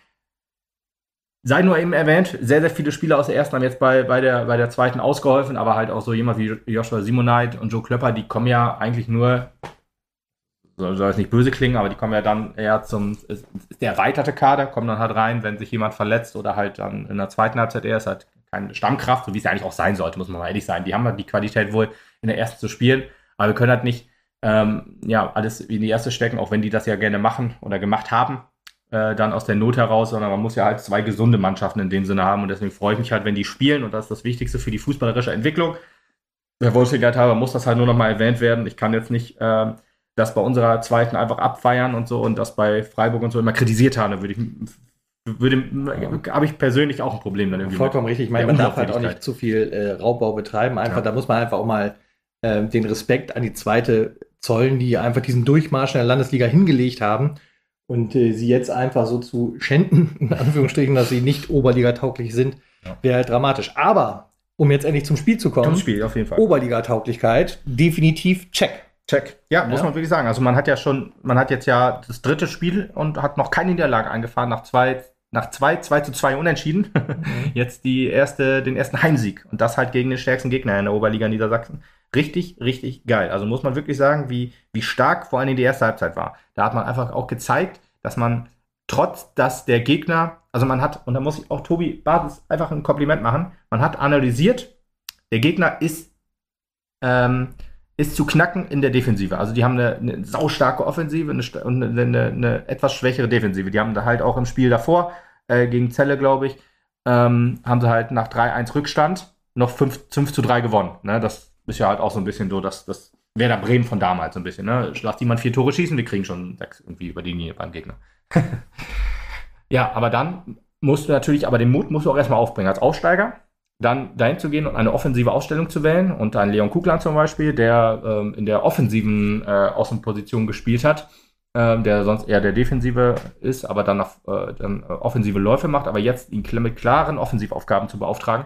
sei nur eben erwähnt, sehr, sehr viele Spieler aus der ersten haben jetzt bei, bei, der, bei der zweiten ausgeholfen, aber halt auch so jemand wie Joshua Simonite und Joe Klöpper, die kommen ja eigentlich nur, soll, soll es nicht böse klingen, aber die kommen ja dann eher zum, ist, ist der erweiterte Kader, kommen dann halt rein, wenn sich jemand verletzt oder halt dann in der zweiten Halbzeit eher ist halt keine Stammkraft, so wie es ja eigentlich auch sein sollte, muss man mal ehrlich sein. Die haben halt die Qualität wohl in der ersten zu spielen, aber wir können halt nicht ähm, ja, alles in die erste stecken, auch wenn die das ja gerne machen oder gemacht haben, äh, dann aus der Not heraus, sondern man muss ja halt zwei gesunde Mannschaften in dem Sinne haben und deswegen freue ich mich halt, wenn die spielen und das ist das Wichtigste für die fußballerische Entwicklung. Der Wohlfühlkeit halber muss das halt nur noch mal erwähnt werden. Ich kann jetzt nicht ähm, das bei unserer zweiten einfach abfeiern und so und das bei Freiburg und so immer kritisiert haben. Da würde ich, würde, habe ich persönlich auch ein Problem dann irgendwie. Vollkommen richtig. Ich meine, man darf halt auch nicht zu viel äh, Raubbau betreiben. Einfach, Ja. da muss man einfach auch mal ähm, den Respekt an die zweite zollen, die einfach diesen Durchmarsch in der Landesliga hingelegt haben. Und äh, sie jetzt einfach so zu schänden, in Anführungsstrichen, dass sie nicht Oberliga-tauglich sind, Ja. wäre halt dramatisch. Aber, um jetzt endlich zum Spiel zu kommen, Zum Spiel, auf jeden Fall. Oberliga-Tauglichkeit, definitiv check. Check. Ja, muss Ja. man wirklich sagen. Also man hat ja schon, man hat jetzt ja das dritte Spiel und hat noch keine Niederlage eingefahren nach zwei, nach zwei, zwei zu zwei Unentschieden. jetzt die erste, den ersten Heimsieg. Und das halt gegen den stärksten Gegner in der Oberliga Niedersachsen. Richtig, richtig geil. Also muss man wirklich sagen, wie, wie stark vor allen Dingen die erste Halbzeit war. Da hat man einfach auch gezeigt, dass man trotz, dass der Gegner, also man hat, und da muss ich auch Tobi Bartels einfach ein Kompliment machen, man hat analysiert, der Gegner ist, ähm, ist zu knacken in der Defensive. Also die haben eine, eine saustarke Offensive und eine, eine, eine etwas schwächere Defensive. Die haben da halt auch im Spiel davor, äh, gegen Celle, glaube ich, ähm, haben sie halt nach 3-1 Rückstand noch 5, 5 zu 3 gewonnen. Ne? Das ist ja halt auch so ein bisschen so, dass das Werder Bremen von damals so ein bisschen. Ne? Lass jemand vier Tore schießen, wir kriegen schon sechs irgendwie über die Linie beim Gegner. ja, aber dann musst du natürlich, aber den Mut musst du auch erstmal aufbringen als Aufsteiger dann dahin zu gehen und eine offensive Ausstellung zu wählen. Und ein Leon Kuglan zum Beispiel, der ähm, in der offensiven äh, Außenposition gespielt hat, ähm, der sonst eher der Defensive ist, aber dann, auf, äh, dann äh, offensive Läufe macht, aber jetzt ihn mit klaren Offensivaufgaben zu beauftragen.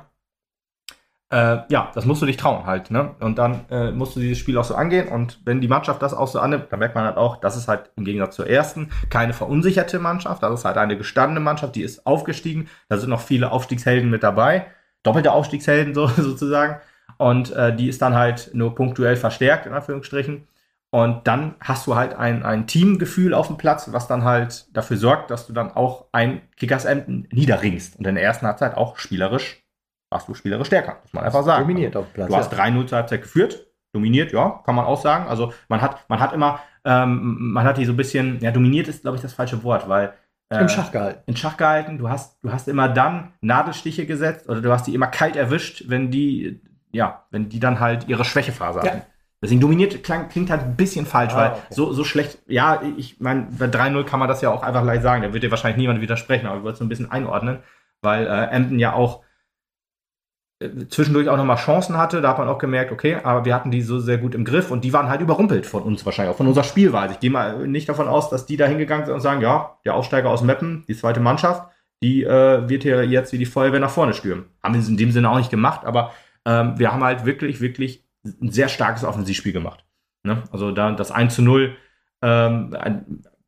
Äh, ja, das musst du dich trauen halt, ne? Und dann äh, musst du dieses Spiel auch so angehen. Und wenn die Mannschaft das auch so annimmt, dann merkt man halt auch, das ist halt im Gegensatz zur ersten keine verunsicherte Mannschaft. Das ist halt eine gestandene Mannschaft, die ist aufgestiegen. Da sind noch viele Aufstiegshelden mit dabei doppelte Aufstiegshelden so, sozusagen. Und äh, die ist dann halt nur punktuell verstärkt, in Anführungsstrichen. Und dann hast du halt ein, ein Teamgefühl auf dem Platz, was dann halt dafür sorgt, dass du dann auch ein Kickers Emden niederringst. Und in der ersten Halbzeit auch spielerisch warst du spielerisch stärker, muss man einfach sagen. Dominiert auf dem Platz. Du hast 3-0 zur Halbzeit geführt. Dominiert, ja, kann man auch sagen. Also man hat, man hat immer, ähm, man hat die so ein bisschen, ja, dominiert ist, glaube ich, das falsche Wort, weil äh, Im Schach gehalten. in Schach gehalten. Du hast, du hast immer dann Nadelstiche gesetzt oder du hast die immer kalt erwischt, wenn die, ja, wenn die dann halt ihre Schwächephase Ja. hatten. Deswegen dominiert klang, klingt halt ein bisschen falsch, Ah, weil okay. so, so schlecht, ja, ich meine, bei 3-0 kann man das ja auch einfach leicht sagen, da wird dir wahrscheinlich niemand widersprechen, aber ich wollte es so ein bisschen einordnen, weil äh, Emden ja auch zwischendurch auch nochmal Chancen hatte, da hat man auch gemerkt, okay, aber wir hatten die so sehr gut im Griff und die waren halt überrumpelt von uns wahrscheinlich, auch von unserer Spielweise. Ich gehe mal nicht davon aus, dass die da hingegangen sind und sagen, ja, der Aufsteiger aus Meppen, die zweite Mannschaft, die äh, wird hier jetzt wie die Feuerwehr nach vorne stürmen. Haben wir in dem Sinne auch nicht gemacht, aber ähm, wir haben halt wirklich, wirklich ein sehr starkes Offensivspiel gemacht. Ne? Also da das 1 zu 0 ähm,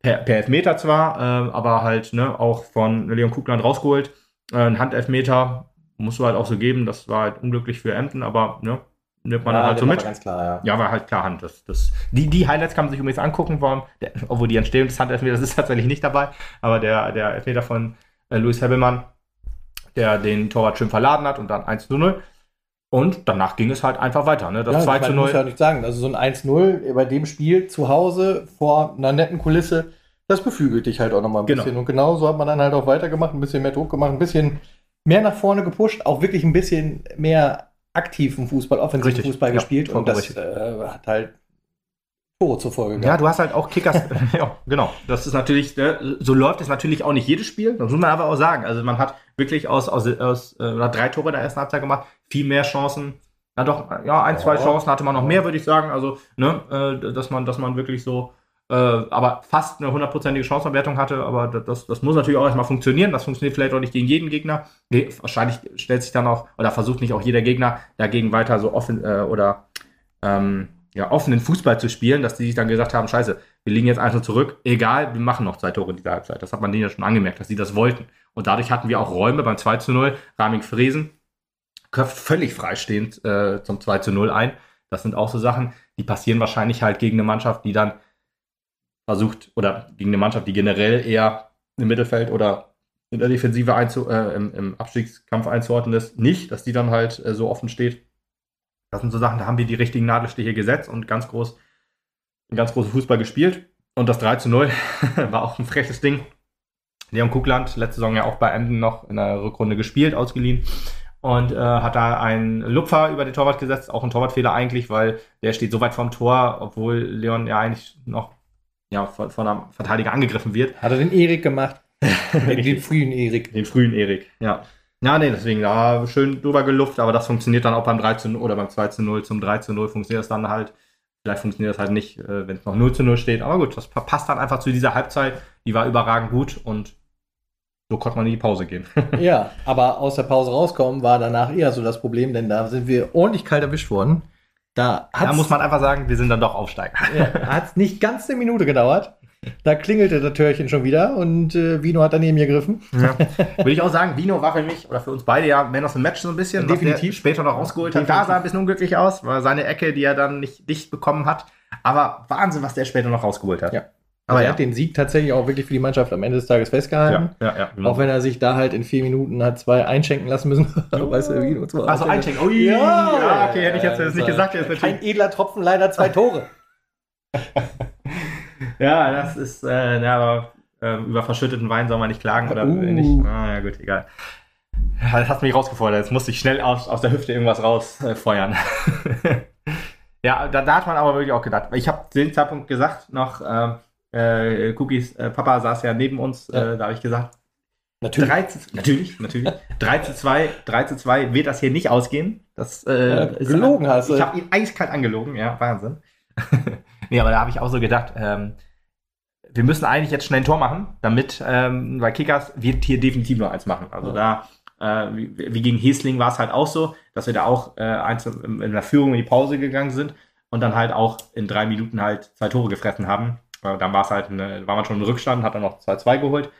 per, per Elfmeter zwar, ähm, aber halt ne, auch von Leon Kugland rausgeholt. Äh, ein Handelfmeter musst du halt auch so geben, das war halt unglücklich für Emden, aber ne, nimmt man dann halt so mit. Ganz klar, ja. Ja, war halt klar Hand. Das, das, die, die Highlights kann man sich übrigens angucken, warum, der, obwohl die Entstehung des Handelfmeters ist tatsächlich nicht dabei, aber der, der Elfmeter von äh, Luis Hebbelmann, der den Torwart schön verladen hat und dann 1 zu 0. Und danach ging es halt einfach weiter. Ne? Das ja, 2 ich meine, zu muss 0. ja nicht sagen. Also so ein 1-0 bei dem Spiel zu Hause vor einer netten Kulisse, das beflügelt dich halt auch nochmal ein Genau. bisschen. Und genau so hat man dann halt auch weitergemacht, ein bisschen mehr Druck gemacht, ein bisschen mehr nach vorne gepusht, auch wirklich ein bisschen mehr aktiven Fußball, offensiven Richtig. Fußball Ja, gespielt. Und das äh, hat halt Tore zur Folge Ja, du hast halt auch Kickers. ja, genau. Das ist natürlich, ne, so läuft es natürlich auch nicht jedes Spiel. Das muss man aber auch sagen. Also man hat wirklich aus, aus, aus äh, drei Tore in der ersten Halbzeit gemacht, viel mehr Chancen. Na doch, ja, ein, zwei Ja. Chancen hatte man noch mehr, würde ich sagen. Also, ne, äh, dass man, dass man wirklich so, äh, aber fast eine hundertprozentige Chancenwertung hatte. Aber das, das muss natürlich auch erstmal funktionieren. Das funktioniert vielleicht auch nicht gegen jeden Gegner. Nee, wahrscheinlich stellt sich dann auch, oder versucht nicht auch jeder Gegner dagegen weiter so offen äh, oder ähm, ja, offenen Fußball zu spielen, dass die sich dann gesagt haben, scheiße, wir liegen jetzt einfach zurück, egal, wir machen noch zwei Tore in dieser Halbzeit. Das hat man denen ja schon angemerkt, dass sie das wollten. Und dadurch hatten wir auch Räume beim 2 zu 0. Raming Fresen köpft völlig freistehend äh, zum 2 zu 0 ein. Das sind auch so Sachen, die passieren wahrscheinlich halt gegen eine Mannschaft, die dann versucht, oder gegen eine Mannschaft, die generell eher im Mittelfeld oder in der Defensive einzu, äh, im, im Abstiegskampf einzuordnen ist, nicht, dass die dann halt äh, so offen steht. Das sind so Sachen, da haben wir die richtigen Nadelstiche gesetzt und ganz groß, ganz großen Fußball gespielt. Und das 3 zu 0 war auch ein freches Ding. Leon Kugland, letzte Saison ja auch bei Emden noch in der Rückrunde gespielt, ausgeliehen. Und äh, hat da einen Lupfer über den Torwart gesetzt, auch ein Torwartfehler eigentlich, weil der steht so weit vom Tor, obwohl Leon ja eigentlich noch ja, von, von einem Verteidiger angegriffen wird. Hat er den Erik gemacht. den frühen Erik. Den frühen Erik, ja. Ja, nee, deswegen da schön drüber gelupft, aber das funktioniert dann auch beim 3 zu 0 oder beim 2 zu 0 zum 3 zu 0 funktioniert das dann halt. Vielleicht funktioniert das halt nicht, äh, wenn es noch 0 zu 0 steht. Aber gut, das pa- passt dann einfach zu dieser Halbzeit, die war überragend gut und so konnte man in die Pause gehen. ja, aber aus der Pause rauskommen war danach eher so das Problem, denn da sind wir ordentlich kalt erwischt worden. Da, da muss man einfach sagen, wir sind dann doch Aufsteiger. Ja, hat es nicht ganz eine Minute gedauert. Da klingelte das Türchen schon wieder und äh, Vino hat daneben gegriffen. Ja. Würde ich auch sagen, Vino war für mich oder für uns beide ja Man of the Match so ein bisschen. Definitiv. später noch rausgeholt hat. Da sah ein bisschen unglücklich aus, war seine Ecke, die er dann nicht dicht bekommen hat. Aber Wahnsinn, was der später noch rausgeholt hat. Ja. Aber er hat den Sieg tatsächlich auch wirklich für die Mannschaft am Ende des Tages festgehalten. Ja, ja, ja. Auch wenn er sich da halt in vier Minuten hat zwei einschenken lassen müssen. weißt du, Vino zwar. Also einschenken. Ui, ja, okay, hätte ich jetzt das nicht gesagt. Jetzt kein edler Tropfen, leider zwei Tore. ja, das ist, äh, ja, aber äh, über verschütteten Wein soll man nicht klagen oder uh. nicht. Ah, ja, gut, egal. Ja, das hat mich rausgefordert. Jetzt musste ich schnell aus, aus der Hüfte irgendwas rausfeuern. Äh, ja, da, da, hat man aber wirklich auch gedacht. Ich habe zu dem Zeitpunkt gesagt, noch, äh, Cookies äh, Papa saß ja neben uns, ja. Äh, da habe ich gesagt, Natürlich. 3 zu, natürlich, natürlich. 3 zu 2, 3 zu 2 wird das hier nicht ausgehen. Das äh, ja, gelogen hast du. Ich habe ihn eiskalt angelogen, ja, Wahnsinn. nee, aber da habe ich auch so gedacht, ähm, wir müssen eigentlich jetzt schnell ein Tor machen, damit, ähm, weil Kickers wird hier definitiv nur eins machen. Also ja. da, äh, wie, wie, gegen Hesling war es halt auch so, dass wir da auch äh, eins in, in der Führung in die Pause gegangen sind und dann halt auch in drei Minuten halt zwei Tore gefressen haben. Dann war es halt, eine, war man schon im Rückstand, hat dann noch 2-2 geholt.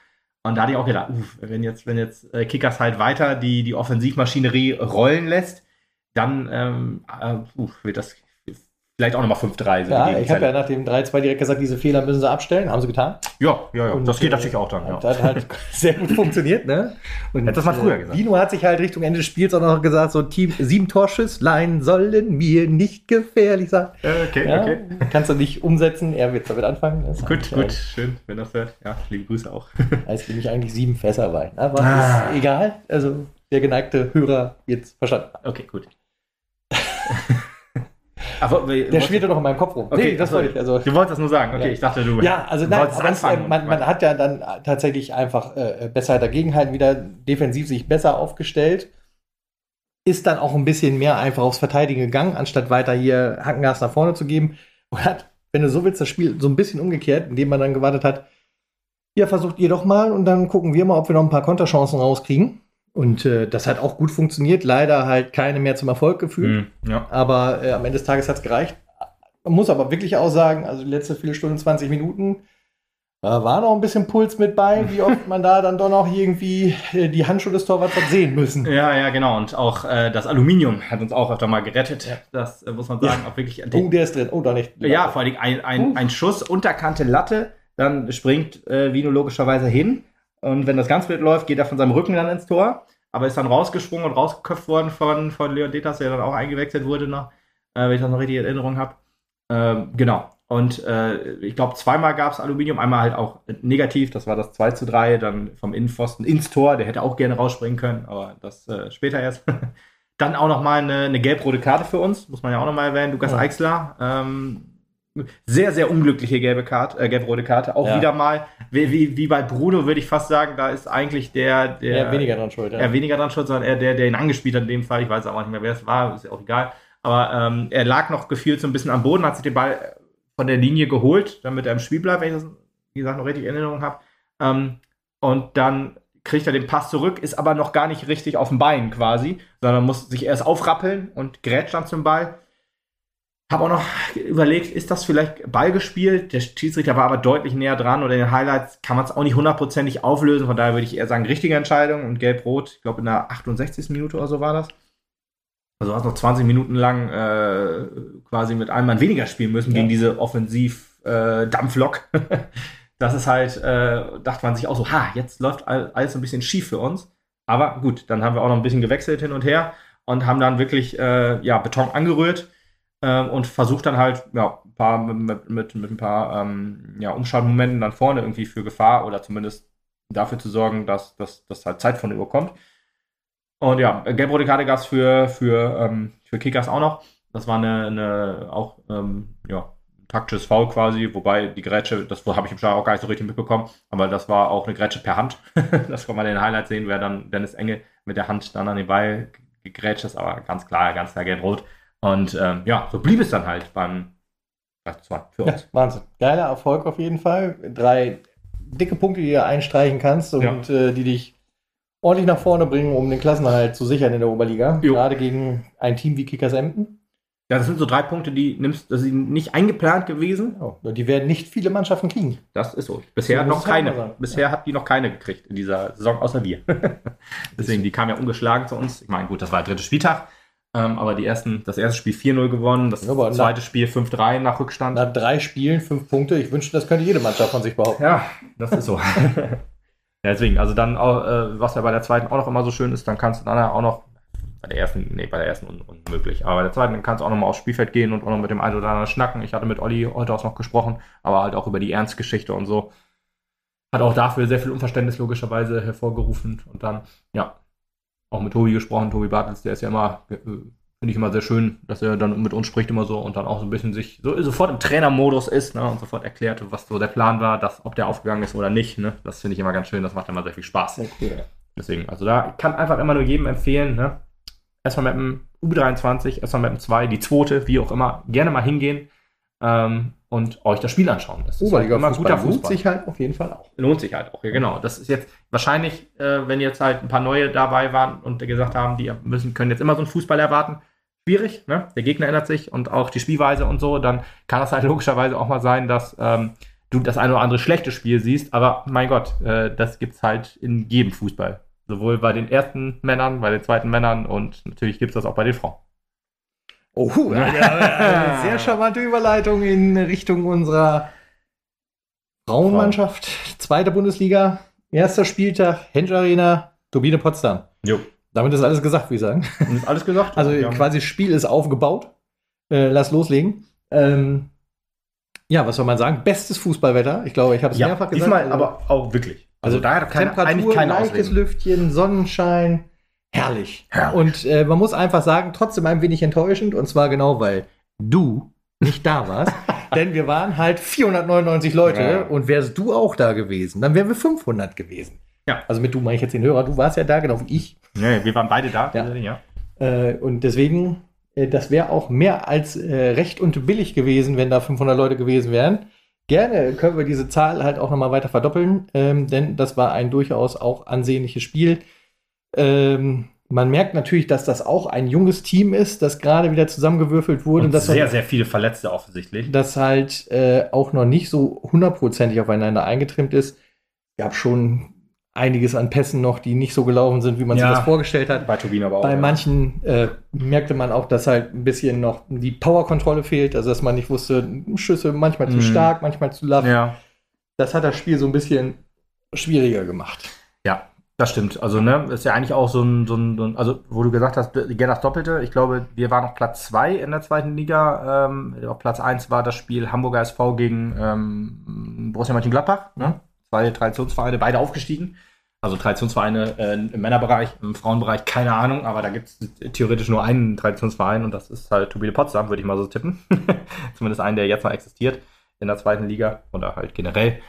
Und da hatte ich auch gedacht, uff, wenn jetzt, wenn jetzt äh, Kickers halt weiter die, die Offensivmaschinerie rollen lässt, dann ähm, äh, uff, wird das vielleicht auch nochmal 5-3. So ja, ich habe ja nach dem 3-2 direkt gesagt, diese Fehler müssen sie abstellen. Haben sie getan? Ja, ja, ja. Und das geht natürlich auch dann. Ja. Das hat halt sehr gut funktioniert, ne? Und Hätte das mal früher gesagt. Vino hat sich halt Richtung Ende des Spiels auch noch gesagt, so Team, sieben Torschüsslein sollen mir nicht gefährlich sein. Okay, ja, okay. Kannst du nicht umsetzen, er wird damit anfangen. Das gut, gut, schön, wenn das hört. Ja, liebe Grüße auch. Heißt für mich eigentlich sieben Fässer Wein. Aber ah. ist egal. Also der geneigte Hörer jetzt verstanden. Okay, gut. Aber, der schwirrt doch in meinem Kopf rum. Okay, nee, das wollte ich. Also, du wolltest das nur sagen. Okay, ja. ich dachte, du Ja, also nein, anfangen. Man, man, hat ja dann tatsächlich einfach äh, besser dagegenhalten, wieder defensiv sich besser aufgestellt. Ist dann auch ein bisschen mehr einfach aufs Verteidigen gegangen, anstatt weiter hier Hackengas nach vorne zu geben. Und hat, wenn du so willst, das Spiel so ein bisschen umgekehrt, indem man dann gewartet hat, ja, versucht ihr doch mal und dann gucken wir mal, ob wir noch ein paar Konterchancen rauskriegen. Und äh, das hat auch gut funktioniert. Leider halt keine mehr zum Erfolg geführt. Mm, ja. Aber äh, am Ende des Tages hat es gereicht. Man muss aber wirklich auch sagen, also die letzte Viertelstunde, 20 Minuten, da war noch ein bisschen Puls mit bei, wie oft man da dann doch noch irgendwie äh, die Handschuhe des Torwarts hat sehen müssen. Ja, ja, genau. Und auch äh, das Aluminium hat uns auch öfter mal gerettet. Ja. Das äh, muss man sagen, ja. auch wirklich. Oh, der ist drin. Oh, da nicht. Ja, vor allem ein, ein, ein Schuss, Unterkante Latte, dann springt äh, Vino logischerweise hin. Und wenn das ganz wild läuft, geht er von seinem Rücken dann ins Tor aber ist dann rausgesprungen und rausgeköpft worden von, von Leon Detas, der dann auch eingewechselt wurde noch, äh, wenn ich das noch richtig in Erinnerung habe. Ähm, genau. Und äh, ich glaube, zweimal gab es Aluminium, einmal halt auch negativ, das war das 2 zu 3, dann vom Innenpfosten ins Tor, der hätte auch gerne rausspringen können, aber das äh, später erst. dann auch nochmal eine, eine gelb-rote Karte für uns, muss man ja auch nochmal erwähnen, Lukas ja. Eichsler. Ähm, sehr, sehr unglückliche gelbe Karte, äh, gelb-rote Karte. Auch ja. wieder mal, wie, wie, wie, bei Bruno würde ich fast sagen, da ist eigentlich der, der eher weniger dran schuld. Ja. Er weniger dran schuld, sondern er der, der ihn angespielt hat in dem Fall. Ich weiß auch nicht mehr, wer es war, ist ja auch egal. Aber ähm, er lag noch gefühlt so ein bisschen am Boden, hat sich den Ball von der Linie geholt, damit er im Spiel bleibt, wenn ich das, wie gesagt, noch richtig in Erinnerung habe. Ähm, und dann kriegt er den Pass zurück, ist aber noch gar nicht richtig auf dem Bein quasi, sondern muss sich erst aufrappeln und grätscht dann zum Ball habe auch noch überlegt, ist das vielleicht Ball gespielt? Der Schiedsrichter war aber deutlich näher dran oder in den Highlights kann man es auch nicht hundertprozentig auflösen. Von daher würde ich eher sagen, richtige Entscheidung und gelb-rot. Ich glaube, in der 68. Minute oder so war das. Also hast noch 20 Minuten lang äh, quasi mit einem Mann weniger spielen müssen ja. gegen diese Offensiv-Dampflok. Äh, das ist halt, äh, dachte man sich auch so, ha, jetzt läuft alles ein bisschen schief für uns. Aber gut, dann haben wir auch noch ein bisschen gewechselt hin und her und haben dann wirklich äh, ja, Beton angerührt ähm, und versucht dann halt ja, ein paar, mit, mit, mit ein paar ähm, ja, Umschaltmomenten dann vorne irgendwie für Gefahr oder zumindest dafür zu sorgen, dass, dass, dass halt Zeit von überkommt. Und ja, gelb-rote Karte gab es für, für, ähm, für Kickers auch noch. Das war eine, eine auch ähm, ja, taktisches Foul quasi, wobei die Grätsche, das habe ich im Stadion auch gar nicht so richtig mitbekommen, aber das war auch eine Grätsche per Hand. das kann man in den Highlights sehen, wer dann Dennis Enge mit der Hand dann an den Ball gegrätscht ist, aber ganz klar, ganz klar gelb-rot. Und ähm, ja, so blieb es dann halt beim 3 für uns. Ja, Wahnsinn. Geiler Erfolg auf jeden Fall. Drei dicke Punkte, die du einstreichen kannst und äh, die dich ordentlich nach vorne bringen, um den Klassenerhalt zu sichern in der Oberliga. Jo. Gerade gegen ein Team wie Kickers Emden. Ja, das sind so drei Punkte, die nimmst, das sind nicht eingeplant gewesen. Oh, die werden nicht viele Mannschaften kriegen. Das ist so. Bisher So muss noch keine. Bisher hat die noch keine gekriegt in dieser Saison, außer wir. Deswegen, die kam ja ungeschlagen zu uns. Ich meine, gut, das war der dritte Spieltag. Ähm, aber die ersten, das erste Spiel 4-0 gewonnen, das Ja, zweite Spiel 5-3 nach Rückstand. Nach drei Spielen, fünf Punkte. Ich wünschte, das könnte jede Mannschaft von sich behaupten. Ja, das ist so. ja, deswegen, also dann auch, äh, was ja bei der zweiten auch noch immer so schön ist, dann kannst du dann auch noch, bei der ersten, nee, bei der ersten un unmöglich, aber bei der zweiten dann kannst du auch noch mal aufs Spielfeld gehen und auch noch mit dem einen oder anderen schnacken. Ich hatte mit Olli heute auch noch gesprochen, aber halt auch über die Ernstgeschichte und so. Hat auch dafür sehr viel Unverständnis logischerweise hervorgerufen und dann, ja, auch mit Tobi gesprochen. Tobi Bartels, der ist ja immer, äh, finde ich immer sehr schön, dass er dann mit uns spricht immer so und dann auch so ein bisschen sich so sofort im Trainermodus ist ne, und sofort erklärt, was so der Plan war, dass, ob der aufgegangen ist oder nicht. Ne, das finde ich immer ganz schön, das macht immer sehr viel Spaß. Ja. Deswegen, also da kann einfach immer nur jedem empfehlen, ne? Erstmal mit dem U23, erstmal mit dem 2, die zweite, wie auch immer, gerne mal hingehen ähm, und euch das Spiel anschauen. Das ist halt immer guter lohnt Fußball. sich halt auf jeden Fall auch. Lohnt sich halt auch, ja, genau. Das ist jetzt wahrscheinlich, äh, wenn jetzt halt ein paar neue dabei waren und gesagt haben, die müssen, können jetzt immer so einen Fußball erwarten, schwierig, ne? Der Gegner ändert sich und auch die Spielweise und so, dann kann das halt logischerweise auch mal sein, dass ähm, du das eine oder andere schlechte Spiel siehst, aber mein Gott, äh, das gibt's halt in jedem Fußball. Sowohl bei den ersten Männern, bei den zweiten Männern und natürlich gibt's das auch bei den Frauen. Oh, eine sehr charmante Überleitung in Richtung unserer Frauenmannschaft. Zweite Bundesliga, erster Spieltag, Hensch Arena, Turbine Potsdam. Jo. Damit ist alles gesagt, würde ich sagen. Ist alles gesagt? Also Ja. quasi Spiel ist aufgebaut. Äh, lass loslegen. Ähm, ja, was soll man sagen? Bestes Fußballwetter. Ich glaube, ich habe es ja, mehrfach gesagt. diesmal Also aber auch wirklich. Also, da hat keine, eigentlich Temperatur, keine leichtes Ausreden. Lüftchen, Sonnenschein. Herrlich. Herrlich. Und äh, man muss einfach sagen, trotzdem ein wenig enttäuschend. Und zwar genau, weil du nicht da warst. Denn wir waren halt 499 Leute. Ja. Und wärst du auch da gewesen, dann wären wir 500 gewesen. Ja. Also mit du meine ich jetzt den Hörer. Du warst ja da, genau wie ich. Nee, wir waren beide da. Ja. ja. Äh, und deswegen, äh, das wäre auch mehr als äh, recht und billig gewesen, wenn da 500 Leute gewesen wären. Gerne können wir diese Zahl halt auch nochmal weiter verdoppeln, ähm, denn das war ein durchaus auch ansehnliches Spiel. Ähm, man merkt natürlich, dass das auch ein junges Team ist, das gerade wieder zusammengewürfelt wurde. Und das sehr, sehr viele Verletzte offensichtlich. das halt äh, auch noch nicht so hundertprozentig aufeinander eingetrimmt ist. Gab schon einiges an Pässen noch, die nicht so gelaufen sind, wie man Ja. sich das vorgestellt hat. Bei Turbine aber auch. Bei ja. manchen äh, merkte man auch, dass halt ein bisschen noch die Powerkontrolle fehlt, also dass man nicht wusste, Schüsse manchmal zu Mhm. stark, manchmal zu laff. Ja, Das hat das Spiel so ein bisschen schwieriger gemacht. Das stimmt. Also, ne, ist ja eigentlich auch so ein, so ein, so ein also, wo du gesagt hast, gerne das Doppelte. Ich glaube, wir waren auf Platz 2 in der zweiten Liga. Ähm, auf Platz 1 war das Spiel Hamburger SV gegen ähm, Borussia Mönchengladbach. Ne? Zwei Traditionsvereine, beide aufgestiegen. Also Traditionsvereine äh, im Männerbereich, im Frauenbereich, keine Ahnung, aber da gibt es theoretisch nur einen Traditionsverein und das ist halt Turbine Potsdam, würde ich mal so tippen. Zumindest einen, der jetzt noch existiert in der zweiten Liga oder halt generell.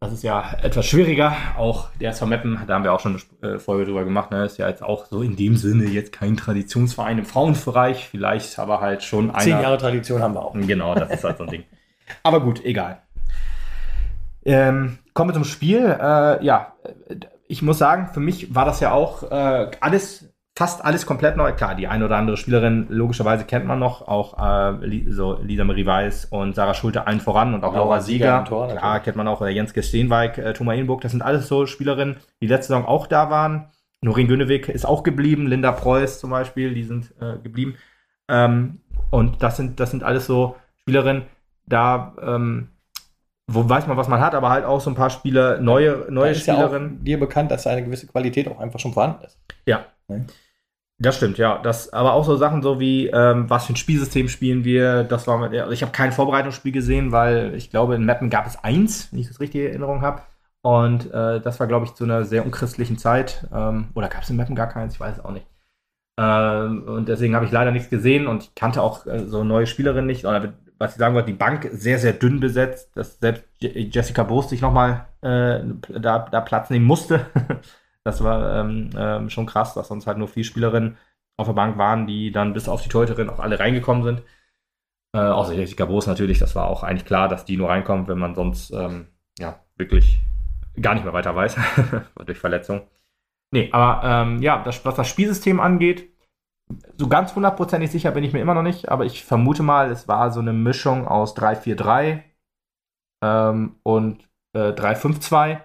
Das ist ja etwas schwieriger. Auch der SV Meppen, da haben wir auch schon eine äh, Folge drüber gemacht, ne? ist ja jetzt auch so in dem Sinne jetzt kein Traditionsverein im Frauenbereich, vielleicht aber halt schon einer. Zehn Jahre Tradition haben wir auch. Genau, das ist halt so ein Ding. Aber gut, egal. Ähm, kommen wir zum Spiel. Äh, ja, ich muss sagen, für mich war das ja auch äh, alles, fast alles komplett neu. Klar, die eine oder andere Spielerin logischerweise kennt man noch, auch äh, so Lisa Marie Weiß und Sarah Schulte allen voran und auch Laura Laura Sieger Tor Klar, kennt man auch, oder Jens Steenwijk, äh, Thomas Ehenburg, das sind alles so Spielerinnen, die letzte Saison auch da waren. Norin Günnewig ist auch geblieben, Linda Preuß zum Beispiel, die sind äh, geblieben. Ähm, und das sind, das sind alles so Spielerinnen, da ähm, wo weiß man, was man hat, aber halt auch so ein paar Spieler, neue, neue ist ja auch Spielerinnen. dir bekannt, dass eine gewisse Qualität auch einfach schon vorhanden ist. Ja. Ne? Das stimmt, ja. Das, aber auch so Sachen so wie, ähm, was für ein Spielsystem spielen wir, das war mit, also ich habe kein Vorbereitungsspiel gesehen, weil ich glaube, in Mappen gab es eins, wenn ich das richtig in Erinnerung habe. Und äh, das war, glaube ich, zu einer sehr unchristlichen Zeit. Ähm, oder gab es in Mappen gar keins? Ich weiß es auch nicht. Ähm, und deswegen habe ich leider nichts gesehen und ich kannte auch äh, so neue Spielerinnen nicht. Oder was ich sagen wollte, die Bank sehr, sehr dünn besetzt, dass selbst Je- Jessica Boos sich nochmal äh, da, da Platz nehmen musste. das war ähm, ähm, schon krass, dass sonst halt nur vier Spielerinnen auf der Bank waren, die dann bis auf die Torhüterin auch alle reingekommen sind. Äh, außer Jessica Boos natürlich, das war auch eigentlich klar, dass die nur reinkommt, wenn man sonst ähm, ja wirklich gar nicht mehr weiter weiß, durch Verletzung. Nee, aber ähm, ja, das, was das Spielsystem angeht, so ganz hundertprozentig sicher bin ich mir immer noch nicht, aber ich vermute mal, es war so eine Mischung aus 3-4-3 ähm, und äh, 3-5-2.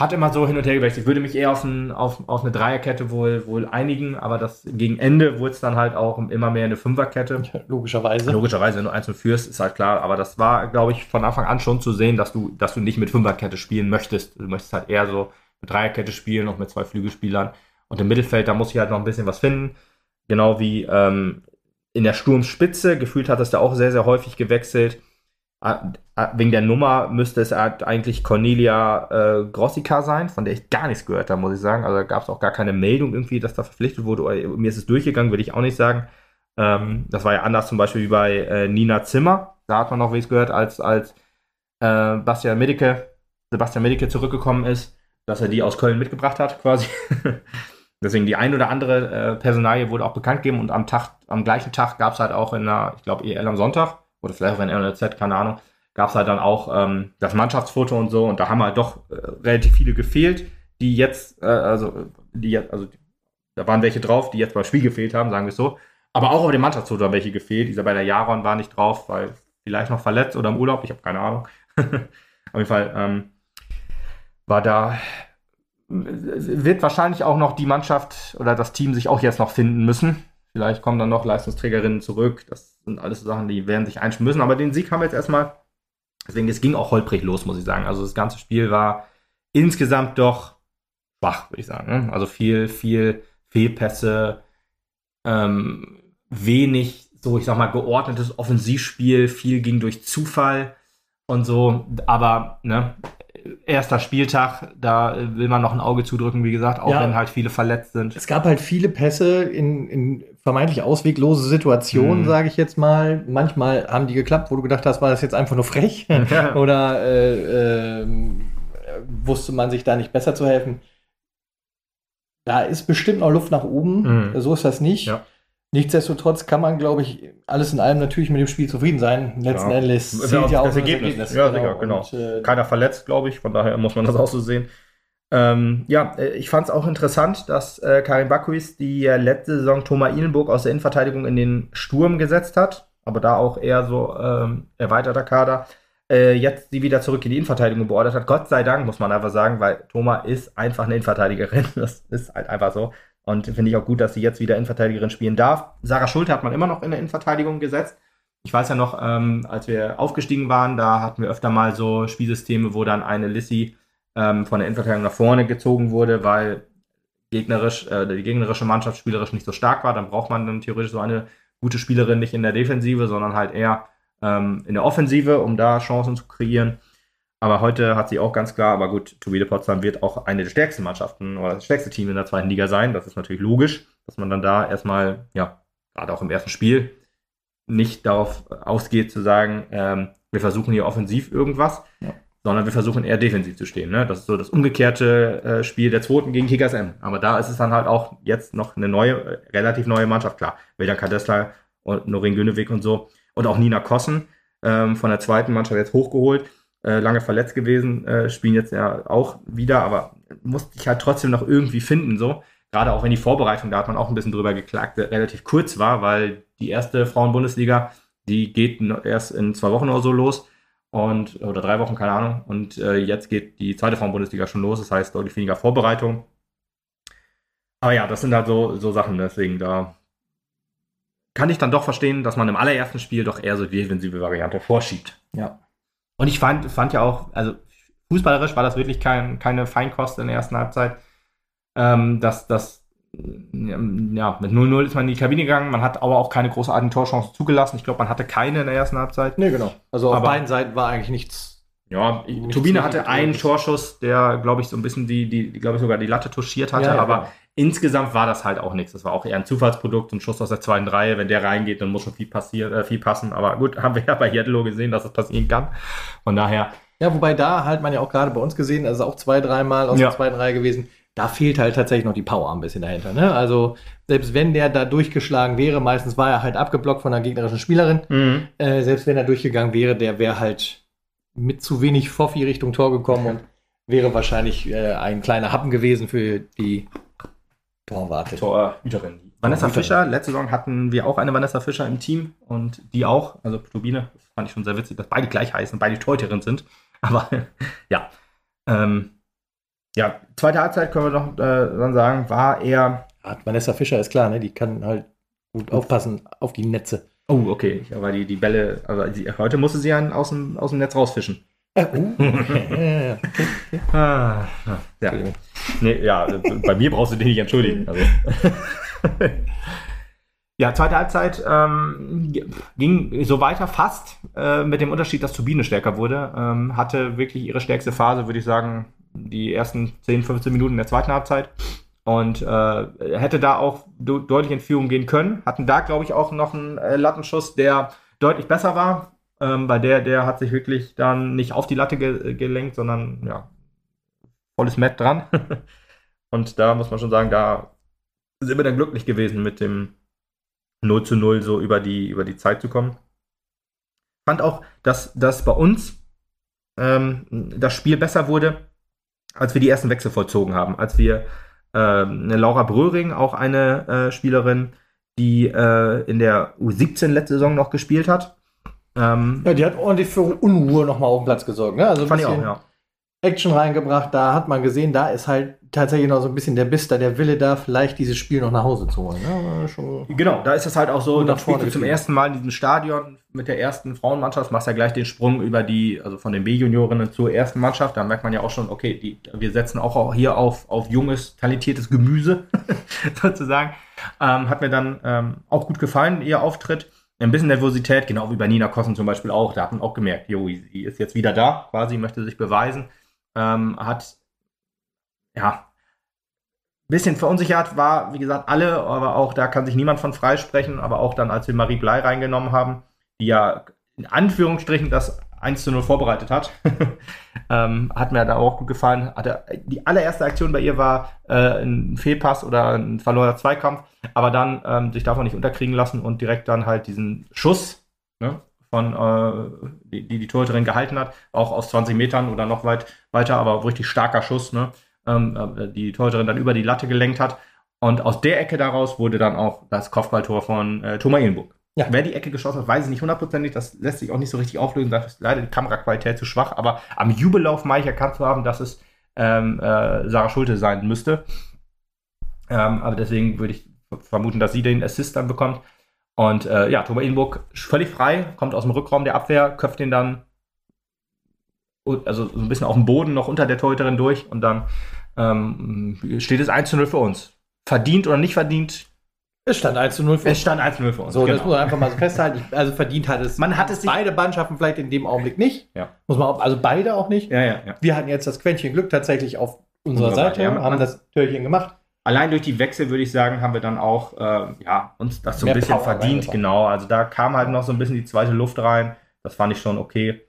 Hat immer so hin und her gewechselt. Ich würde mich eher auf, ein, auf, auf eine Dreierkette wohl, wohl einigen, aber das gegen Ende wurde es dann halt auch immer mehr eine Fünferkette. Logischerweise. Logischerweise, wenn du einzeln führst, ist halt klar. Aber das war, glaube ich, von Anfang an schon zu sehen, dass du, dass du nicht mit Fünferkette spielen möchtest. Du möchtest halt eher so mit Dreierkette spielen, noch mit zwei Flügelspielern. Und im Mittelfeld, da muss ich halt noch ein bisschen was finden. Genau wie ähm, in der Sturmspitze. Gefühlt hat es da auch sehr, sehr häufig gewechselt. Ah, ah, wegen der Nummer müsste es eigentlich Cornelia äh, Grossica sein, von der ich gar nichts gehört habe, muss ich sagen. Also gab es auch gar keine Meldung irgendwie, dass da verpflichtet wurde. Mir ist es durchgegangen, würde ich auch nicht sagen. Ähm, das war ja anders zum Beispiel wie bei äh, Nina Zimmer. Da hat man noch es gehört, als, als äh, Bastian Medicke, Sebastian Medicke zurückgekommen ist, dass er die aus Köln mitgebracht hat, quasi. Deswegen die ein oder andere äh, Personalie wurde auch bekannt gegeben und am Tag, am gleichen Tag gab es halt auch in der, ich glaube, EL am Sonntag oder vielleicht auch in NLZ, keine Ahnung, gab es halt dann auch ähm, das Mannschaftsfoto und so und da haben halt doch äh, relativ viele gefehlt, die jetzt, äh, also die jetzt, also da waren welche drauf, die jetzt beim Spiel gefehlt haben, sagen wir es so. Aber auch auf dem Mannschaftsfoto haben welche gefehlt. Der Jaron war nicht drauf, weil vielleicht noch verletzt oder im Urlaub, ich habe keine Ahnung. auf jeden Fall ähm, war da wird wahrscheinlich auch noch die Mannschaft oder das Team sich auch jetzt noch finden müssen. Vielleicht kommen dann noch Leistungsträgerinnen zurück. Das sind alles Sachen, die werden sich einspielen müssen. Aber den Sieg haben wir jetzt erstmal. Deswegen, es ging auch holprig los, muss ich sagen. Also das ganze Spiel war insgesamt doch schwach, würde ich sagen. Ne? Also viel, viel Fehlpässe, ähm, wenig, so ich sag mal, geordnetes Offensivspiel, viel ging durch Zufall und so. Aber ne, erster Spieltag, da will man noch ein Auge zudrücken, wie gesagt, auch ja. wenn halt viele verletzt sind. Es gab halt viele Pässe in, in vermeintlich ausweglose Situationen, mhm. sage ich jetzt mal. Manchmal haben die geklappt, wo du gedacht hast, war das jetzt einfach nur frech ja. oder äh, äh, wusste man sich da nicht besser zu helfen. Da ist bestimmt noch Luft nach oben, mhm. so ist das nicht. Ja. Nichtsdestotrotz kann man, glaube ich, alles in allem natürlich mit dem Spiel zufrieden sein. Letzten ja. Endes zählt ja auch das Ergebnis. Ergebnis. Ja, genau. sicher, genau. Und, äh, Keiner verletzt, glaube ich, von daher muss man das auch so sehen. Ähm, ja, äh, ich fand es auch interessant, dass äh, Karin Bakuis die äh, letzte Saison Thomas Ihlenburg aus der Innenverteidigung in den Sturm gesetzt hat, aber da auch eher so ähm, erweiterter Kader. Äh, jetzt sie wieder zurück in die Innenverteidigung beordert hat. Gott sei Dank, muss man einfach sagen, weil Thomas ist einfach eine Innenverteidigerin. Das ist halt einfach so. Und finde ich auch gut, dass sie jetzt wieder Innenverteidigerin spielen darf. Sarah Schulte hat man immer noch in der Innenverteidigung gesetzt. Ich weiß ja noch, ähm, als wir aufgestiegen waren, da hatten wir öfter mal so Spielsysteme, wo dann eine Lissy ähm, von der Innenverteidigung nach vorne gezogen wurde, weil gegnerisch, äh, die gegnerische Mannschaft spielerisch nicht so stark war. Dann braucht man dann theoretisch so eine gute Spielerin nicht in der Defensive, sondern halt eher ähm, in der Offensive, um da Chancen zu kreieren. Aber heute hat sie auch ganz klar, aber gut, Turbine Potsdam wird auch eine der stärksten Mannschaften oder das stärkste Team in der zweiten Liga sein. Das ist natürlich logisch, dass man dann da erstmal, ja, gerade auch im ersten Spiel, nicht darauf ausgeht zu sagen, ähm, wir versuchen hier offensiv irgendwas, ja. sondern wir versuchen eher defensiv zu stehen. Ne? Das ist so das umgekehrte äh, Spiel der zweiten gegen Kickers M. Aber da ist es dann halt auch jetzt noch eine neue, äh, relativ neue Mannschaft, klar. Wildan Kadesla und Norin Günewig und so. Und auch Nina Kossen ähm, von der zweiten Mannschaft jetzt hochgeholt äh, lange verletzt gewesen, äh, spielen jetzt ja auch wieder, aber musste ich halt trotzdem noch irgendwie finden, so. Gerade auch wenn die Vorbereitung, da hat man auch ein bisschen drüber geklagt, relativ kurz war, weil die erste Frauen-Bundesliga, die geht erst in zwei Wochen oder so los und oder drei Wochen, keine Ahnung. Und äh, jetzt geht die zweite Frauen-Bundesliga schon los, das heißt deutlich weniger Vorbereitung. Aber ja, das sind halt so, so Sachen, deswegen da kann ich dann doch verstehen, dass man im allerersten Spiel doch eher so die defensive Variante vorschiebt. Ja. Und ich fand, fand ja auch, also fußballerisch war das wirklich kein, keine Feinkost in der ersten Halbzeit. Ähm, dass das, ja, mit 0-0 ist man in die Kabine gegangen. Man hat aber auch keine großartigen Torchancen zugelassen. Ich glaube, man hatte keine in der ersten Halbzeit. Nee, genau. Also auf beiden Seiten war eigentlich nichts. Ja, nichts Turbine hatte einen Torschuss, der, glaube ich, so ein bisschen die, die, glaube ich, sogar die Latte touchiert hatte. Ja, ja, aber genau. insgesamt war das halt auch nichts. Das war auch eher ein Zufallsprodukt, ein Schuss aus der zweiten Reihe. Wenn der reingeht, dann muss schon viel passieren, äh, viel passen. Aber gut, haben wir ja bei Jedlo gesehen, dass das passieren kann. Von daher. Ja, wobei da halt man ja auch gerade bei uns gesehen, also auch zwei, dreimal aus ja. der zweiten Reihe gewesen. Da fehlt halt tatsächlich noch die Power ein bisschen dahinter. Ne? Also selbst wenn der da durchgeschlagen wäre, meistens war er halt abgeblockt von einer gegnerischen Spielerin. Mhm. Äh, selbst wenn er durchgegangen wäre, der wäre halt mit zu wenig Foffi Richtung Tor gekommen und wäre wahrscheinlich äh, ein kleiner Happen gewesen für die Torwarte. Torhüterin. Vanessa Fischer, letzte Saison hatten wir auch eine Vanessa Fischer im Team und die auch, also Turbine, das fand ich schon sehr witzig, dass beide gleich heißen, beide Torhüterinnen sind. Aber ja. Ähm, ja, zweite Halbzeit können wir noch äh, dann sagen, war eher. Ja, Vanessa Fischer ist klar, ne? Die kann halt gut aufpassen auf die Netze. Oh, okay. Aber die, die Bälle, aber die, heute musste sie einen aus dem, aus dem Netz rausfischen. Äh, uh, okay. Ah, ja. Nee, ja, bei mir brauchst du dich nicht entschuldigen. Also. ja, zweite Halbzeit ähm, ging so weiter fast äh, mit dem Unterschied, dass Turbine stärker wurde. Ähm, hatte wirklich ihre stärkste Phase, würde ich sagen, die ersten 10, 15 Minuten der zweiten Halbzeit. Und äh, hätte da auch deutlich in Führung gehen können. Hatten da, glaube ich, auch noch einen äh, Lattenschuss, der deutlich besser war. Ähm, bei der, der hat sich wirklich dann nicht auf die Latte ge gelenkt, sondern ja, volles Met dran. Und da muss man schon sagen, da sind wir dann glücklich gewesen, mit dem 0 zu 0 so über die, über die Zeit zu kommen. Fand auch, dass, dass bei uns ähm, das Spiel besser wurde, als wir die ersten Wechsel vollzogen haben. Als wir ähm, Laura Bröhring, auch eine äh, Spielerin, die äh, in der U17 letzte Saison noch gespielt hat. Ähm, ja, die hat ordentlich für Unruhe nochmal auf dem Platz gesorgt. Ne? Also fand ich auch, ja. Action reingebracht. Da hat man gesehen, da ist halt tatsächlich noch so ein bisschen der Biss da, der Wille da, vielleicht dieses Spiel noch nach Hause zu holen. Ja, genau, da ist es halt auch so, da spielst du zum ersten Mal in diesem Stadion mit der ersten Frauenmannschaft, machst ja gleich den Sprung über die, also von den B-Juniorinnen zur ersten Mannschaft. Da merkt man ja auch schon, okay, die, wir setzen auch hier auf, auf junges, talentiertes Gemüse, sozusagen. Ähm, hat mir dann ähm, auch gut gefallen, ihr Auftritt. Ein bisschen Nervosität, genau wie bei Nina Kossen zum Beispiel auch. Da hat man auch gemerkt, jo, sie ist jetzt wieder da, quasi möchte sich beweisen ähm, hat ja bisschen verunsichert war, wie gesagt, alle, aber auch da kann sich niemand von freisprechen, aber auch dann, als wir Marie Blei reingenommen haben, die ja in Anführungsstrichen das 1 zu 0 vorbereitet hat, ähm, hat mir da auch gut gefallen. Hatte, die allererste Aktion bei ihr war äh, ein Fehlpass oder ein verlorener Zweikampf, aber dann ähm, sich davon nicht unterkriegen lassen und direkt dann halt diesen Schuss, ne, von äh, die, die die Torhüterin gehalten hat, auch aus 20 Metern oder noch weit weiter, aber richtig starker Schuss, ne? Ähm, äh, die Torhüterin dann über die Latte gelenkt hat. Und aus der Ecke daraus wurde dann auch das Kopfballtor von äh, Thomas Elenburg. Ja. Wer die Ecke geschossen hat, weiß ich nicht hundertprozentig. Das lässt sich auch nicht so richtig auflösen. Da ist leider die Kameraqualität zu schwach. Aber am Jubellauf meine ich erkannt zu haben, dass es ähm, äh, Sarah Schulte sein müsste. Ähm, aber deswegen würde ich vermuten, dass sie den Assist dann bekommt. Und äh, ja, Thomas Edenburg völlig frei, kommt aus dem Rückraum der Abwehr, köpft den dann also so ein bisschen auf dem Boden noch unter der Torhüterin durch und dann ähm, steht es 1 zu 0 für uns. Verdient oder nicht verdient? Es stand 1 zu 0 für uns. Es stand 1 zu 0 für uns. So, genau. das muss man einfach mal so festhalten. Also verdient hat es. Man hat es beide Mannschaften vielleicht in dem Augenblick nicht. Ja. Muss man auch, also beide auch nicht. Ja, ja. Wir hatten jetzt das Quäntchen Glück tatsächlich auf unserer Seite, haben das Türchen gemacht allein durch die Wechsel würde ich sagen, haben wir dann auch äh, ja, uns das so ein bisschen Power verdient. Genau, also da kam halt noch so ein bisschen die zweite Luft rein. Das fand ich schon okay.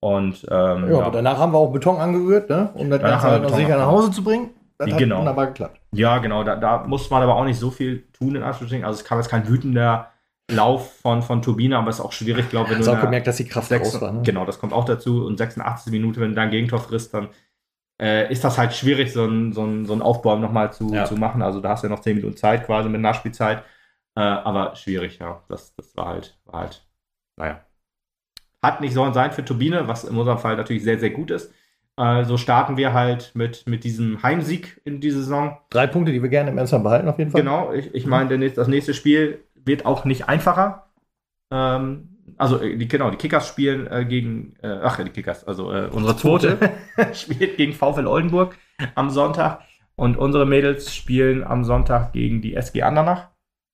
Und ähm, ja, ja. danach haben wir auch Beton angerührt, ne? um das Ganze halt noch sicher nach Hause zu bringen. Das hat genau. wunderbar geklappt. Ja, genau. Da, da muss man aber auch nicht so viel tun, in Anführungsstrichen. Also es kam jetzt kein wütender Lauf von, von Turbine, aber es ist auch schwierig, glaube ich. Ich habe auch gemerkt, dass die Kraft 6, raus war. Ne? Genau, das kommt auch dazu. Und 86. Minute, wenn du da ein Gegentor frisst, dann äh, ist das halt schwierig, so ein, so ein, so ein Aufbau nochmal zu, ja. zu machen. Also da hast du ja noch 10 Minuten Zeit quasi mit Nachspielzeit. Äh, aber schwierig, ja. Das, das war halt, war halt, naja. Hat nicht sollen sein für Turbine, was in unserem Fall natürlich sehr, sehr gut ist. Äh, so starten wir halt mit, mit diesem Heimsieg in die Saison. Drei Punkte, die wir gerne im Ernstfall behalten, auf jeden Fall. Genau, ich, ich meine, das nächste Spiel wird auch nicht einfacher. Ähm, also äh, die, genau, die Kickers spielen äh, gegen, äh, ach, die Kickers, also äh, unsere zweite spielt gegen VfL Oldenburg am Sonntag und unsere Mädels spielen am Sonntag gegen die SG Andernach.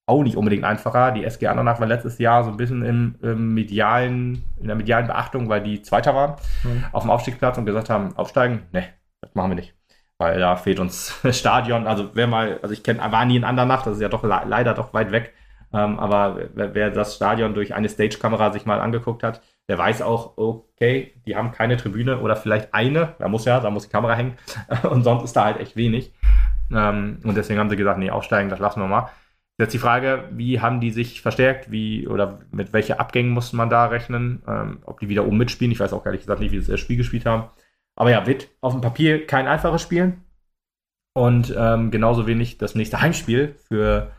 Auch nicht unbedingt einfacher. Die SG Andernach war letztes Jahr so ein bisschen im, im medialen, in der medialen Beachtung, weil die Zweiter waren mhm. auf dem Aufstiegsplatz und gesagt haben, aufsteigen? Ne, das machen wir nicht. Weil da fehlt uns Stadion. Also wer mal, also ich kenne, war nie in Andernach, das ist ja doch leider doch weit weg. Ähm, aber wer, wer, das Stadion durch eine Stage-Kamera sich mal angeguckt hat, der weiß auch, okay, die haben keine Tribüne oder vielleicht eine, da muss ja, da muss die Kamera hängen und sonst ist da halt echt wenig. Ähm, und deswegen haben sie gesagt, nee, aufsteigen, das lassen wir mal. Jetzt die Frage, wie haben die sich verstärkt, wie oder mit welchen Abgängen musste man da rechnen, ähm, ob die wieder oben mitspielen. Ich weiß auch ehrlich gesagt nicht, wie sie das Spiel gespielt haben. Aber ja, wird auf dem Papier kein einfaches Spiel. Und ähm, genauso wenig das nächste Heimspiel für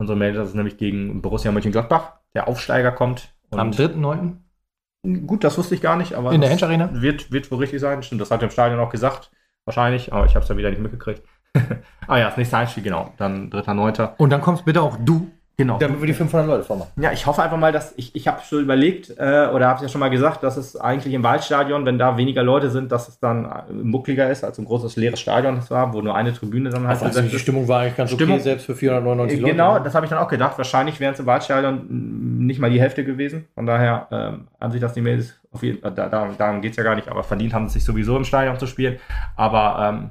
unsere Manager, ist nämlich gegen Borussia Mönchengladbach. Der Aufsteiger kommt. Am 3.9. Gut, das wusste ich gar nicht, aber In der Hensch Arena? Wird, wird wohl richtig sein. Stimmt, das hat er im Stadion auch gesagt. Wahrscheinlich, aber ich habe es ja wieder nicht mitgekriegt. ah ja, das nächste Heimspiel, genau. Dann 3.9. Und dann kommst bitte auch du, Genau. damit wir die 500 Leute vormachen. Ja, ich hoffe einfach mal, dass ich, ich habe schon überlegt äh, oder habe es ja schon mal gesagt, dass es eigentlich im Waldstadion, wenn da weniger Leute sind, dass es dann äh, muckliger ist als ein großes leeres Stadion das war, wo nur eine Tribüne dann halt Also die. Stimmung war eigentlich ganz Stimmung- okay, selbst für 499 Leute. Genau, das habe ich dann auch gedacht. Wahrscheinlich wären es im Waldstadion mm, nicht mal die Hälfte gewesen. Von daher ähm, haben sich das die Mädels auf jeden Fall, da, darum, darum geht es ja gar nicht, aber verdient haben sie sich sowieso im Stadion zu spielen. Aber ähm,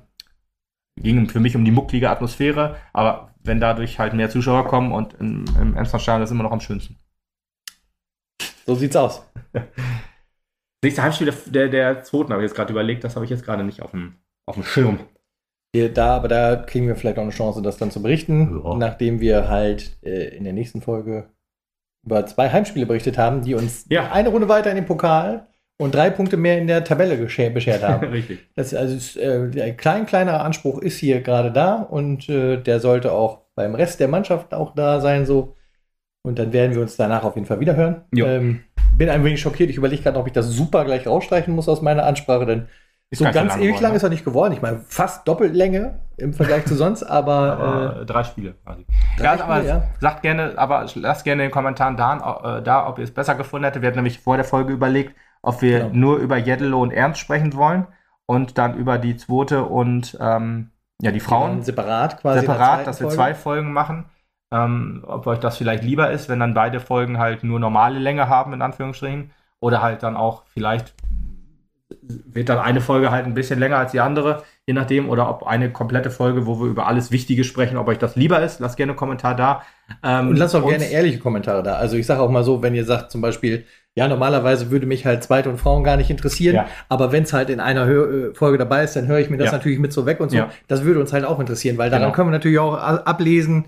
ging für mich um die mucklige Atmosphäre. Aber wenn dadurch halt mehr Zuschauer kommen und im, im Emsland-Stadion ist immer noch am schönsten. So sieht's aus. Nächste Heimspiel der, der, der zweiten habe ich jetzt gerade überlegt, das habe ich jetzt gerade nicht auf dem, auf dem Schirm. Hier, da, aber da kriegen wir vielleicht auch eine Chance, das dann zu berichten, Ja. nachdem wir halt äh, in der nächsten Folge über zwei Heimspiele berichtet haben, die uns Ja. eine Runde weiter in den Pokal und drei Punkte mehr in der Tabelle beschert haben. Richtig. Das, also es, äh, der klein, kleinerer Anspruch ist hier gerade da und äh, der sollte auch beim Rest der Mannschaft auch da sein. So. Und dann werden wir uns danach auf jeden Fall wieder hören. Jo. Ähm, bin ein wenig schockiert. Ich überlege gerade, ob ich das super gleich rausstreichen muss aus meiner Ansprache, denn Ist so ganz lang ewig geworden, lang ne? ist er nicht geworden. Ich meine, fast Doppellänge im Vergleich zu sonst, aber, Aber, äh, drei Spiele quasi. drei Ja, Spiele, aber ja. sagt gerne, aber lasst gerne in den Kommentaren da, äh, da ob ihr es besser gefunden hättet. Wir hatten nämlich vor der Folge überlegt, ob wir Genau. nur über Jeddelo und Ernst sprechen wollen und dann über die zweite und ähm, ja, die Die Frauen separat quasi. separat, dass wir Folge. zwei Folgen machen. Ähm, ob euch das vielleicht lieber ist, wenn dann beide Folgen halt nur normale Länge haben, in Anführungsstrichen. Oder halt dann auch vielleicht wird dann eine Folge halt ein bisschen länger als die andere, je nachdem. Oder ob eine komplette Folge, wo wir über alles Wichtige sprechen, ob euch das lieber ist. Lasst gerne einen Kommentar da. Ähm, Und lasst auch gerne ehrliche Kommentare da. Also ich sage auch mal so, wenn ihr sagt zum Beispiel, ja, normalerweise würde mich halt Zweite und Frauen gar nicht interessieren, Ja. aber wenn es halt in einer Hör äh, Folge dabei ist, dann höre ich mir das Ja. natürlich mit so weg und so. Ja. Das würde uns halt auch interessieren, weil daran Genau. können wir natürlich auch ablesen,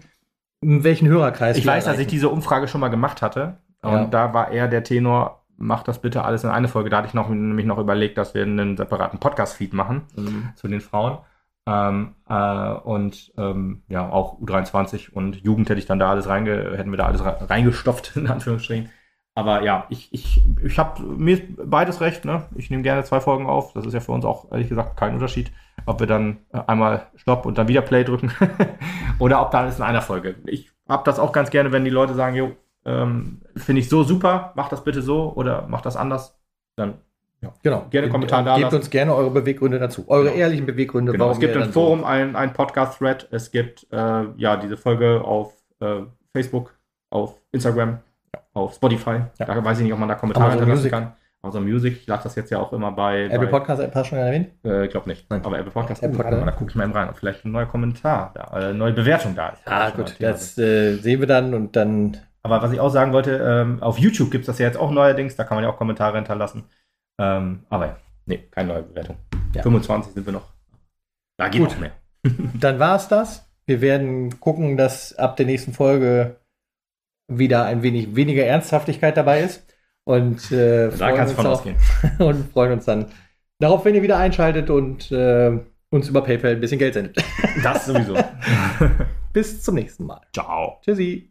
in welchen Hörerkreis Ich weiß, dass ich erreichen. diese Umfrage schon mal gemacht hatte. Und da war eher der Tenor, macht das bitte alles in eine Folge. Da hatte ich noch, nämlich noch überlegt, dass wir einen separaten Podcast-Feed machen. Mhm. zu den Frauen. Ähm, äh, und ähm, ja, auch U23 und Jugend hätte ich dann da alles reinge, hätten wir da alles re- reingestopft, in Anführungsstrichen. Aber ja, ich, ich, ich habe mir beides recht, ne? Ich nehme gerne zwei Folgen auf. Das ist ja für uns auch, ehrlich gesagt, kein Unterschied, ob wir dann äh, einmal Stopp und dann wieder Play drücken oder ob da alles in einer Folge. Ich habe das auch ganz gerne, wenn die Leute sagen, jo, ähm, finde ich so super, mach das bitte so oder mach das anders. Dann Genau. Gerne Kommentar da Gebt uns gerne eure Beweggründe dazu. Eure Genau. ehrlichen Beweggründe, Genau, es gibt im dann so- Forum ein, ein Podcast-Thread. Es gibt äh, ja diese Folge auf äh, Facebook, auf Instagram, auf Spotify. Ja. Da weiß ich nicht, ob man da Kommentare hinterlassen kann. Amazon Music, ich lasse das jetzt ja auch immer bei. Apple bei Podcast App hast du schon erwähnt? äh, ich glaube nicht. Nein. Aber Apple Podcast, Apple Podcast. da gucke ich mal eben rein, ob vielleicht ein neuer Kommentar da, äh, neue Bewertung da ist. Ah, gut, das äh, sehen wir dann und dann Aber was ich auch sagen wollte, ähm, auf YouTube gibt es das ja jetzt auch neuerdings, da kann man ja auch Kommentare hinterlassen. Ähm, aber ja, nee, keine neue Bewertung. Ja. 25 sind wir noch. Da geht Gut. noch mehr. dann war es das. Wir werden gucken, dass ab der nächsten Folge wieder ein wenig weniger Ernsthaftigkeit dabei ist. Und, äh, Da freuen kannst du uns auch- ausgehen. und freuen uns dann darauf, wenn ihr wieder einschaltet und äh, uns über PayPal ein bisschen Geld sendet. Das sowieso. Bis zum nächsten Mal. Ciao. Tschüssi.